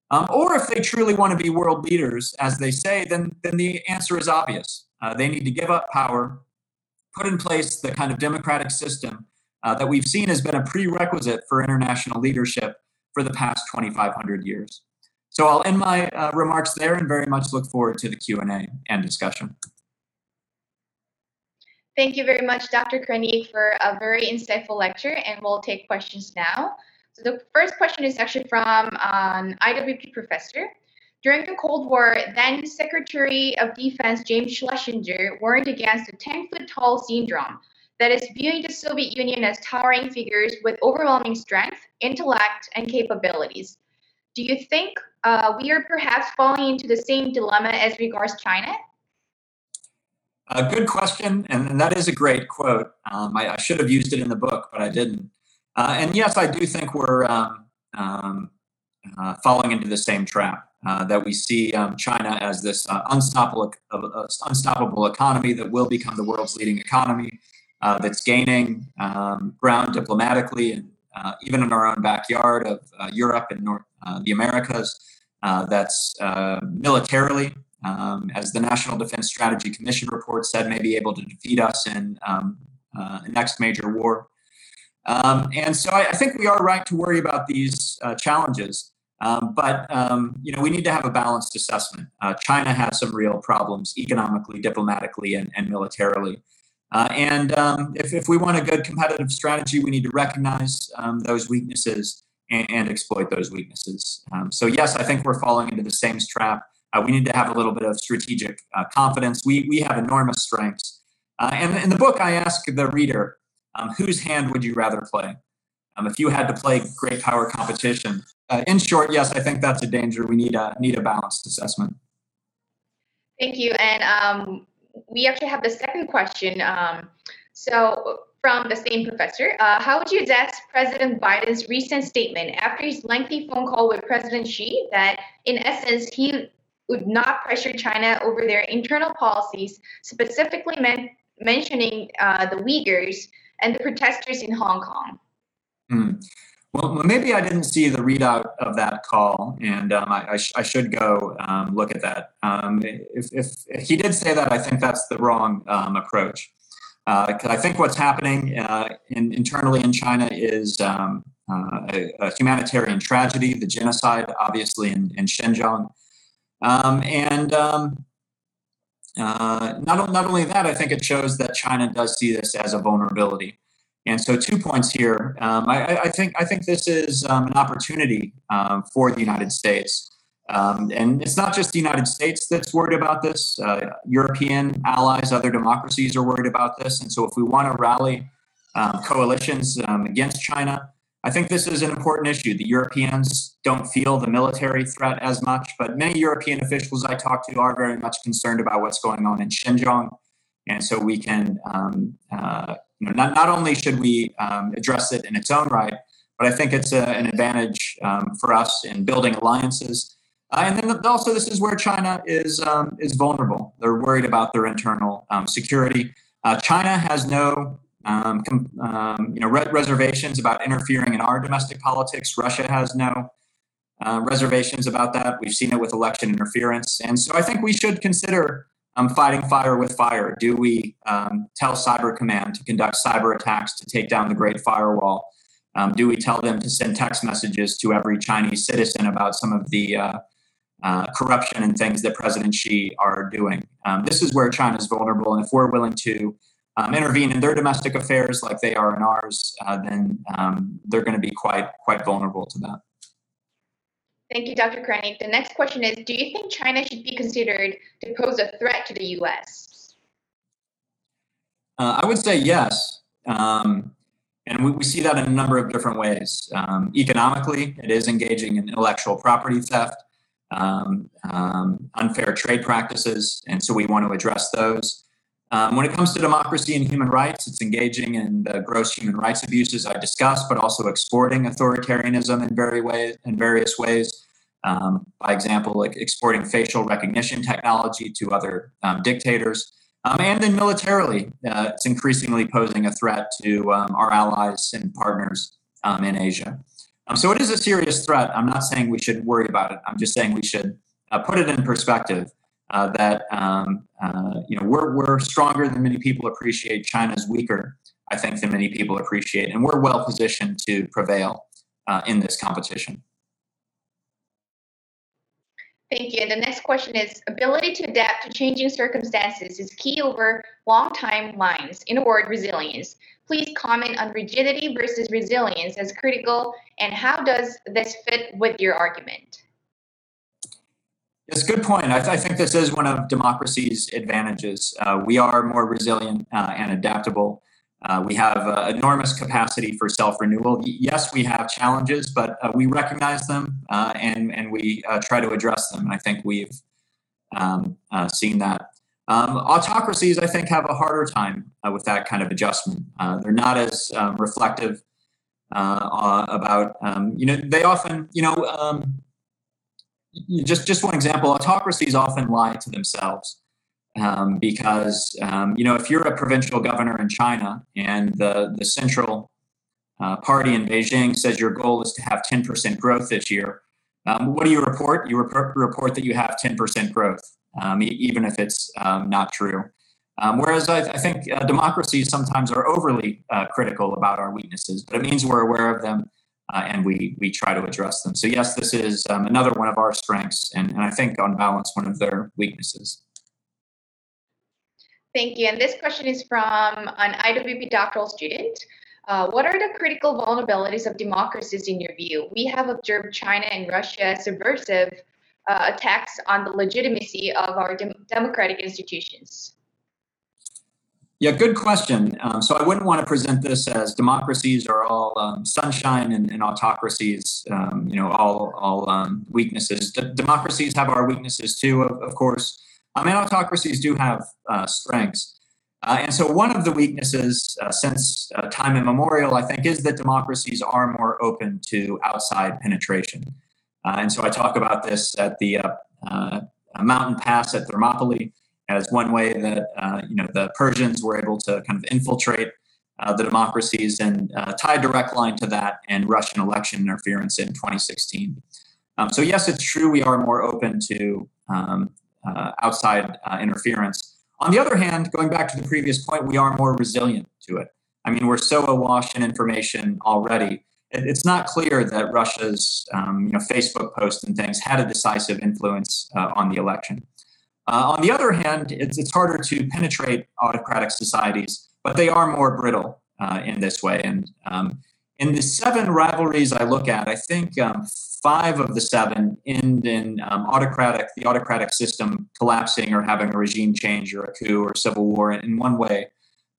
Um, or if they truly want to be world leaders, as they say, then, then the answer is obvious. Uh, they need to give up power, put in place the kind of democratic system uh, that we've seen has been a prerequisite for international leadership for the past 2,500 years. So I'll end my uh, remarks there and very much look forward to the Q&A and discussion. Thank you very much, Dr. Kroenig, for a very insightful lecture, and we'll take questions now. So the first question is actually from an IWP professor. During the Cold War, then Secretary of Defense James Schlesinger warned against the 10 foot tall syndrome, that is, viewing the Soviet Union as towering figures with overwhelming strength, intellect, and capabilities. Do you think uh, we are perhaps falling into the same dilemma as regards China? A good question, and, that is a great quote. Um, I, I, should have used it in the book, but I didn't. Uh, and yes, I do think we're um, um, uh, falling into the same trap uh, that we see um, China as this uh, unstoppable, uh, unstoppable economy that will become the world's leading economy, uh, that's gaining um, ground diplomatically and uh, even in our own backyard of uh, Europe and North uh, the Americas. Uh, that's militarily, um, as the National Defense Strategy Commission report said, may be able to defeat us in um, next major war. Um, and so I, I, think we are right to worry about these challenges. Um, but um, you know we need to have a balanced assessment. Uh, China has some real problems economically, diplomatically, and, and militarily. Uh, and um, if, if we want a good competitive strategy, we need to recognize um, those weaknesses and, and, exploit those weaknesses. Um, so yes, I think we're falling into the same trap. Uh, we need to have a little bit of strategic uh, confidence. We we have enormous strengths. Uh, and in the book, I ask the reader, um, whose hand would you rather play? if you had to play great power competition, uh, in short, yes, I think that's a danger. We need a need a balanced assessment. Thank you. And um, we actually have the second question. Um, so from the same professor, uh, how would you address President Biden's recent statement after his lengthy phone call with President Xi that, in essence, he would not pressure China over their internal policies, specifically men- mentioning uh, the Uyghurs and the protesters in Hong Kong? Hmm. Well, maybe I didn't see the readout of that call, and um, I, I, sh- I, should go um, look at that. Um, if, if, if, he did say that, I think that's the wrong um, approach. Uh, I think what's happening uh, in, internally in China is um, uh, a, a, humanitarian tragedy, the genocide, obviously, in, in Xinjiang. Um, and uh, not, not only that, I think it shows that China does see this as a vulnerability. And so, two points here. Um, I, I, think I think this is um, an opportunity um, for the United States, um, and it's not just the United States that's worried about this. Uh, European allies, other democracies are worried about this. And so, if we want to rally um, coalitions um, against China, I think this is an important issue. The Europeans don't feel the military threat as much, but many European officials I talk to are very much concerned about what's going on in Xinjiang. And so we can uh, you know, not, not only should we um, address it in its own right, but I think it's a, an advantage um, for us in building alliances. Uh, and then also, this is where China is um, is vulnerable. They're worried about their internal um, security. Uh, China has no um, com- um, you know re- reservations about interfering in our domestic politics. Russia has no uh, reservations about that. We've seen it with election interference, and so I think we should consider um, fighting fire with fire? Do we um, tell Cyber Command to conduct cyber attacks to take down the Great Firewall? Um, do we tell them to send text messages to every Chinese citizen about some of the uh, uh, corruption and things that President Xi are doing? Um, this is where China is vulnerable, and if we're willing to um, intervene in their domestic affairs like they are in ours, uh, then um, they're going to be quite quite vulnerable to that. Thank you, Dr. Kroenig. The next question is Do you think China should be considered to pose a threat to the US? Uh, I would say yes. Um, and we, we, see that in a number of different ways. Um, economically, it is engaging in intellectual property theft, um, um unfair trade practices, and so we want to address those. Um, when it comes to democracy and human rights, it's engaging in the gross human rights abuses I discussed, but also exporting authoritarianism in very ways, in various ways. Um, by example, like exporting facial recognition technology to other um, dictators. Um, and then militarily, uh, it's increasingly posing a threat to um, our allies and partners um, in Asia. so it is a serious threat. I'm not saying we should worry about it. I'm just saying we should uh, put it in perspective uh, that um, uh, you know we're we're stronger than many people appreciate. China's weaker, I think, than many people appreciate, and we're well positioned to prevail uh, in this competition. Thank you. And the next question is ability to adapt to changing circumstances is key over long timelines. In a word, resilience. Please comment on rigidity versus resilience as critical, and how does this fit with your argument? It's a good point. I, th- I, think this is one of democracy's advantages. Uh, we are more resilient uh, and adaptable. Uh, we have uh, enormous capacity for self renewal. Yes, we have challenges, but uh, we recognize them uh, and, and we try to address them. And I think we've um, seen that. Um, autocracies, I think, have a harder time with that kind of adjustment. they're not as um, reflective about, um, you know, they often, you know, um, just just one example autocracies often lie to themselves um, because um, you know if you're a provincial governor in china and the the central uh, party in Beijing says your goal is to have 10% growth this year. Um, what do you report? You report, report that you have 10% growth, um, e- even if it's um, not true. Um, whereas I, I think uh, democracies sometimes are overly uh, critical about our weaknesses, but it means we're aware of them uh, and we we try to address them. So yes, this is um, another one of our strengths, and, and I think on balance one of their weaknesses. Thank you. And this question is from an IWP doctoral student. Uh, what are the critical vulnerabilities of democracies in your view? We have observed China and Russia subversive uh, attacks on the legitimacy of our dem- democratic institutions. Yeah, good question. Um, so I wouldn't want to present this as democracies are all um, sunshine and, and autocracies, um, you know, all all um, weaknesses. D- democracies have our weaknesses too, of, of course. I mean, autocracies do have uh, strengths. Uh, and so one of the weaknesses uh, since uh, time immemorial, I think, is that democracies are more open to outside penetration. Uh, and so I talk about this at the uh, mountain pass at Thermopylae as one way that uh, you know the Persians were able to kind of infiltrate uh, the democracies and uh, tie a direct line to that and Russian election interference in 2016. Um, so yes, it's true we are more open to um, uh, outside uh, interference. On the other hand, going back to the previous point, we are more resilient to it. I mean, we're so awash in information already. It, it's not clear that Russia's um, you know Facebook posts and things had a decisive influence uh, on the election. Uh, on the other hand, it's, it's harder to penetrate autocratic societies, but they are more brittle uh, in this way. And um, in the seven rivalries I look at, I think um, five of the seven end in um, autocratic, the autocratic system collapsing or having a regime change or a coup or civil war in one way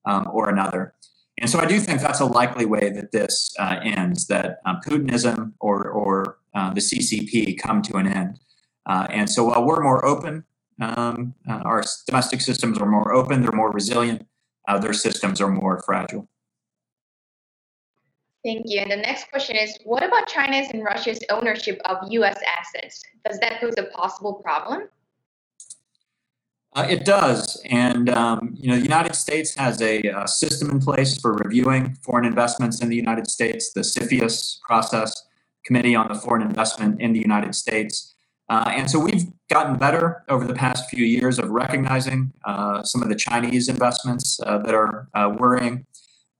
um, or another. And so I do think that's a likely way that this uh, ends, that um, Putinism or, or uh, the CCP come to an end. Uh, and so while we're more open um, uh, our domestic systems are more open, they're more resilient, uh, their systems are more fragile. Thank you. And the next question is What about China's and Russia's ownership of US assets? Does that pose a possible problem? Uh, it does. And, um, you know, the United States has a, a, system in place for reviewing foreign investments in the United States, the CFIUS process, Committee on the Foreign Investment in the United States. Uh, and so we've gotten better over the past few years of recognizing uh, some of the Chinese investments uh, that are uh, worrying.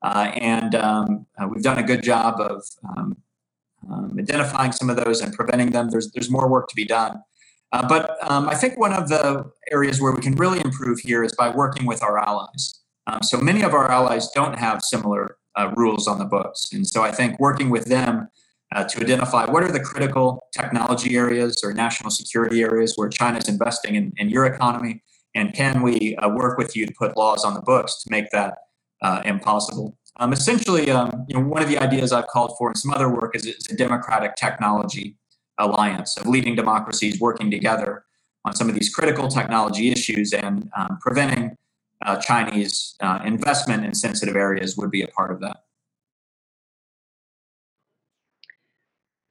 Uh, and um, uh, we've done a good job of um, um, identifying some of those and preventing them. There's, there's more work to be done. but um, I think one of the areas where we can really improve here is by working with our allies. Um, so many of our allies don't have similar rules on the books. And so I think working with them uh, to identify what are the critical technology areas or national security areas where China is investing in, in, your economy, and can we uh, work with you to put laws on the books to make that uh, impossible? Um, essentially, um, you know, one of the ideas I've called for in some other work is, is a democratic technology alliance of leading democracies working together on some of these critical technology issues and um, preventing uh, Chinese uh, investment in sensitive areas would be a part of that.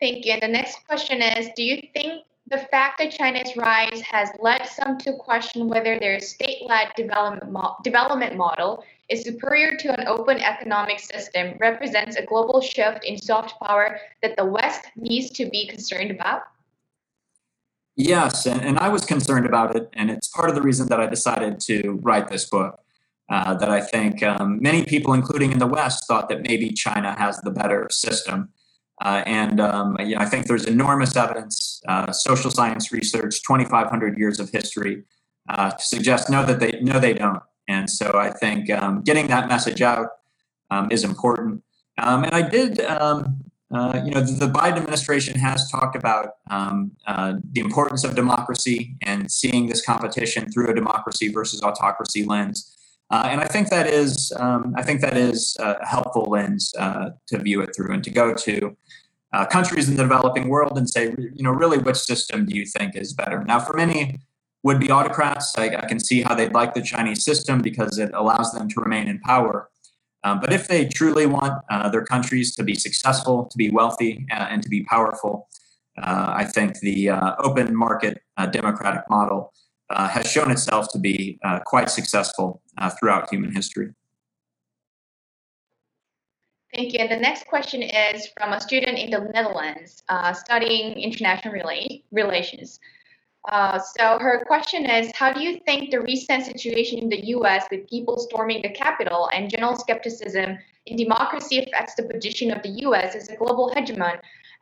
Thank you. The next question is Do you think the fact that China's rise has led some to question whether their state led development, mo- development model is superior to an open economic system represents a global shift in soft power that the West needs to be concerned about? Yes, and, and I was concerned about it, and it's part of the reason that I decided to write this book. Uh, that I think um, many people, including in the West, thought that maybe China has the better system. Uh, and um, you know, I think there's enormous evidence, uh, social science research, 2,500 years of history, uh, to suggest no that they no they don't. And so I think um, getting that message out um, is important. Um, and I did, um, uh, you know, the, Biden administration has talked about um, uh, the importance of democracy and seeing this competition through a democracy versus autocracy lens. Uh, and I think that is, um, I think that is a helpful lens uh, to view it through and to go to uh, countries in the developing world and say, you know, really, which system do you think is better? Now, for many would-be autocrats, I, I can see how they'd like the Chinese system because it allows them to remain in power. Um, but if they truly want uh, their countries to be successful, to be wealthy, uh, and to be powerful, uh, I think the open market democratic model uh, has shown itself to be uh, quite successful uh, throughout human history. Thank you. And the next question is from a student in the Netherlands uh, studying international rela- relations. Uh, so her question is How do you think the recent situation in the US with people storming the Capitol and general skepticism in democracy affects the position of the US as a global hegemon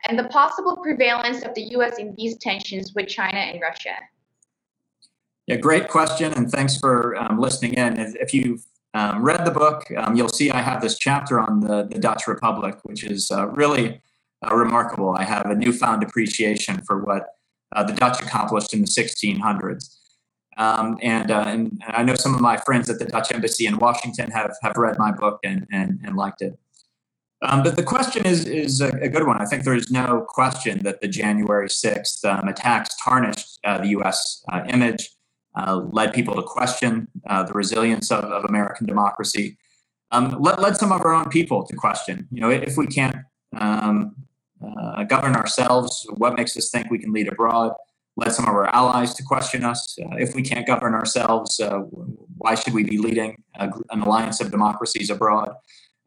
and the possible prevalence of the US in these tensions with China and Russia? Yeah, great question, and thanks for um, listening in. If you've um, read the book, um, you'll see I have this chapter on the, the Dutch Republic, which is uh, really uh, remarkable. I have a newfound appreciation for what uh, the Dutch accomplished in the 1600s. Um, and, uh, and, I know some of my friends at the Dutch Embassy in Washington have, have read my book and, and, and liked it. Um, but the question is, is a, a, good one. I think there's no question that the January 6th um, attacks tarnished uh, the U.S. Uh, image, uh, led people to question uh, the resilience of, of American democracy, um, led, led, some of our own people to question, you know, if we can't um, uh, govern ourselves, what makes us think we can lead abroad? Led some of our allies to question us. Uh, if we can't govern ourselves, uh, why should we be leading an alliance of democracies abroad?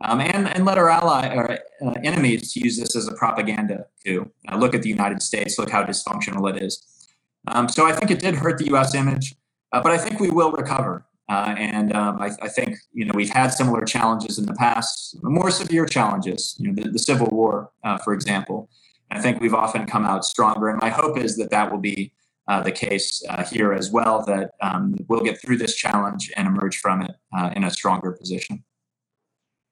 Um, and, and let our ally our uh, enemies use this as a propaganda too. Uh, look at the United States. Look how dysfunctional it is. Um, so I think it did hurt the U.S. image, uh, but I think we will recover. Uh, and um, I, I, think you know we've had similar challenges in the past, more severe challenges. You know, the, the Civil War, uh, for example. I think we've often come out stronger, and my hope is that that will be uh, the case uh, here as well. That um, we'll get through this challenge and emerge from it uh, in a stronger position.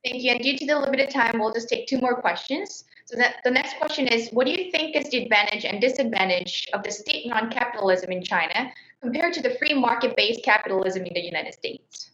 Thank you. And due to the limited time, we'll just take two more questions. So that, the next question is, what do you think is the advantage and disadvantage of the state non-capitalism in China compared to the free market-based capitalism in the United States?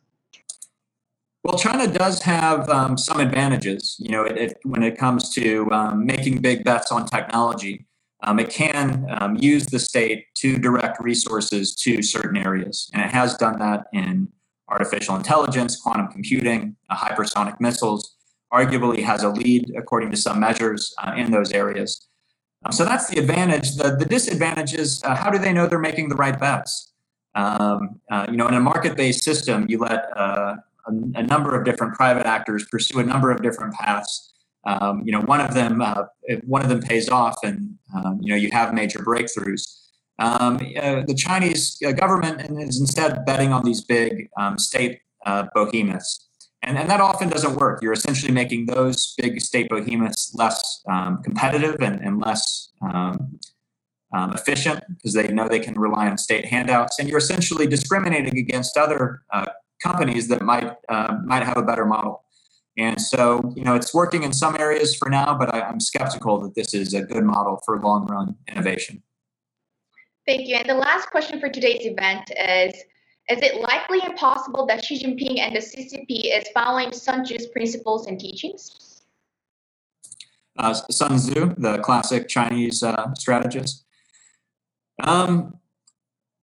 Well, China does have um, some advantages. You know, it, it, when it comes to um, making big bets on technology, um, it can um, use the state to direct resources to certain areas, and it has done that in artificial intelligence, quantum computing, uh, hypersonic missiles. Arguably, has a lead according to some measures uh, in those areas. Um, so that's the advantage. The, the disadvantage is uh, how do they know they're making the right bets? Um, uh, you know, in a market-based system, you let uh, a, a, number of different private actors pursue a number of different paths. Um, you know, one of them, uh, one of them pays off, and um, you know, you have major breakthroughs. Um, uh, the Chinese government is instead betting on these big um, state behemoths. And, and that often doesn't work. You're essentially making those big state behemoths less um, competitive and, and less um, um, efficient because they know they can rely on state handouts. And you're essentially discriminating against other uh, companies that might uh, might have a better model. And so, you know, it's working in some areas for now, but I, I'm skeptical that this is a good model for long run innovation. Thank you. And the last question for today's event is is it likely and possible that Xi Jinping and the CCP is following Sun Tzu's principles and teachings? Uh, Sun Tzu, the classic Chinese uh, strategist. Um,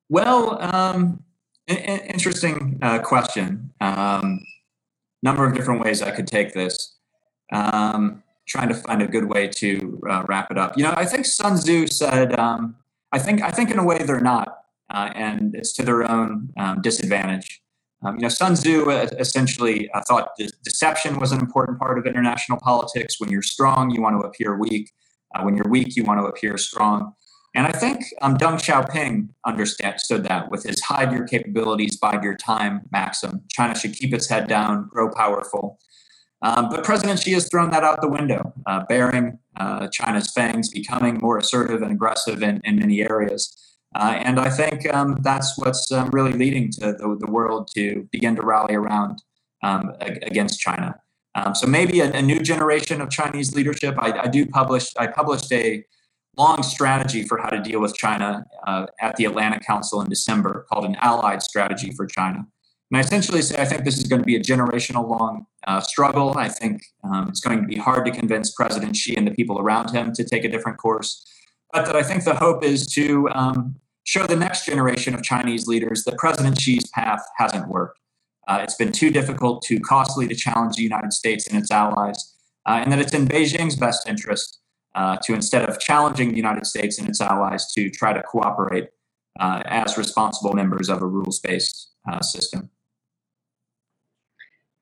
well, um, interesting uh, question. Um, number of different ways I could take this. Um, trying to find a good way to uh, wrap it up. You know, I think Sun Tzu said, um, I think I think in a way they're not uh, and it's to their own um, disadvantage. Um, you know, Sun Tzu uh, essentially uh, thought de- deception was an important part of international politics. When you're strong, you want to appear weak. Uh, when you're weak, you want to appear strong. And I think um, Deng Xiaoping understood that with his hide your capabilities, bide your time maxim. China should keep its head down, grow powerful. Um, but President Xi has thrown that out the window, uh, bearing uh, China's fangs, becoming more assertive and aggressive in, in many areas. Uh, and I think um, that's what's um, really leading to the, the, world to begin to rally around um, against China. Um, so maybe a, a, new generation of Chinese leadership. I, I, do publish. I published a long strategy for how to deal with China uh, at the Atlantic Council in December, called an Allied Strategy for China. And I essentially say I think this is going to be a generational long uh, struggle. I think um, it's going to be hard to convince President Xi and the people around him to take a different course. But that I think the hope is to um, show the next generation of Chinese leaders that President Xi's path hasn't worked. Uh, it's been too difficult, too costly to challenge the United States and its allies, uh, and that it's in Beijing's best interest uh, to, instead of challenging the United States and its allies, to try to cooperate uh, as responsible members of a rules based uh, system.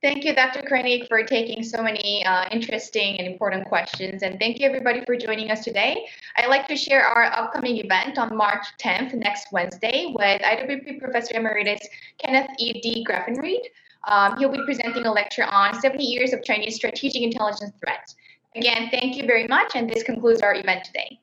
Thank you, Dr. Kroenig, for taking so many uh, interesting and important questions. And thank you, everybody, for joining us today. I'd like to share our upcoming event on March 10th, next Wednesday, with IWP Professor Emeritus Kenneth E. deGraffenreid. Um, he'll be presenting a lecture on 70 years of Chinese strategic intelligence threats. Again, thank you very much, and this concludes our event today.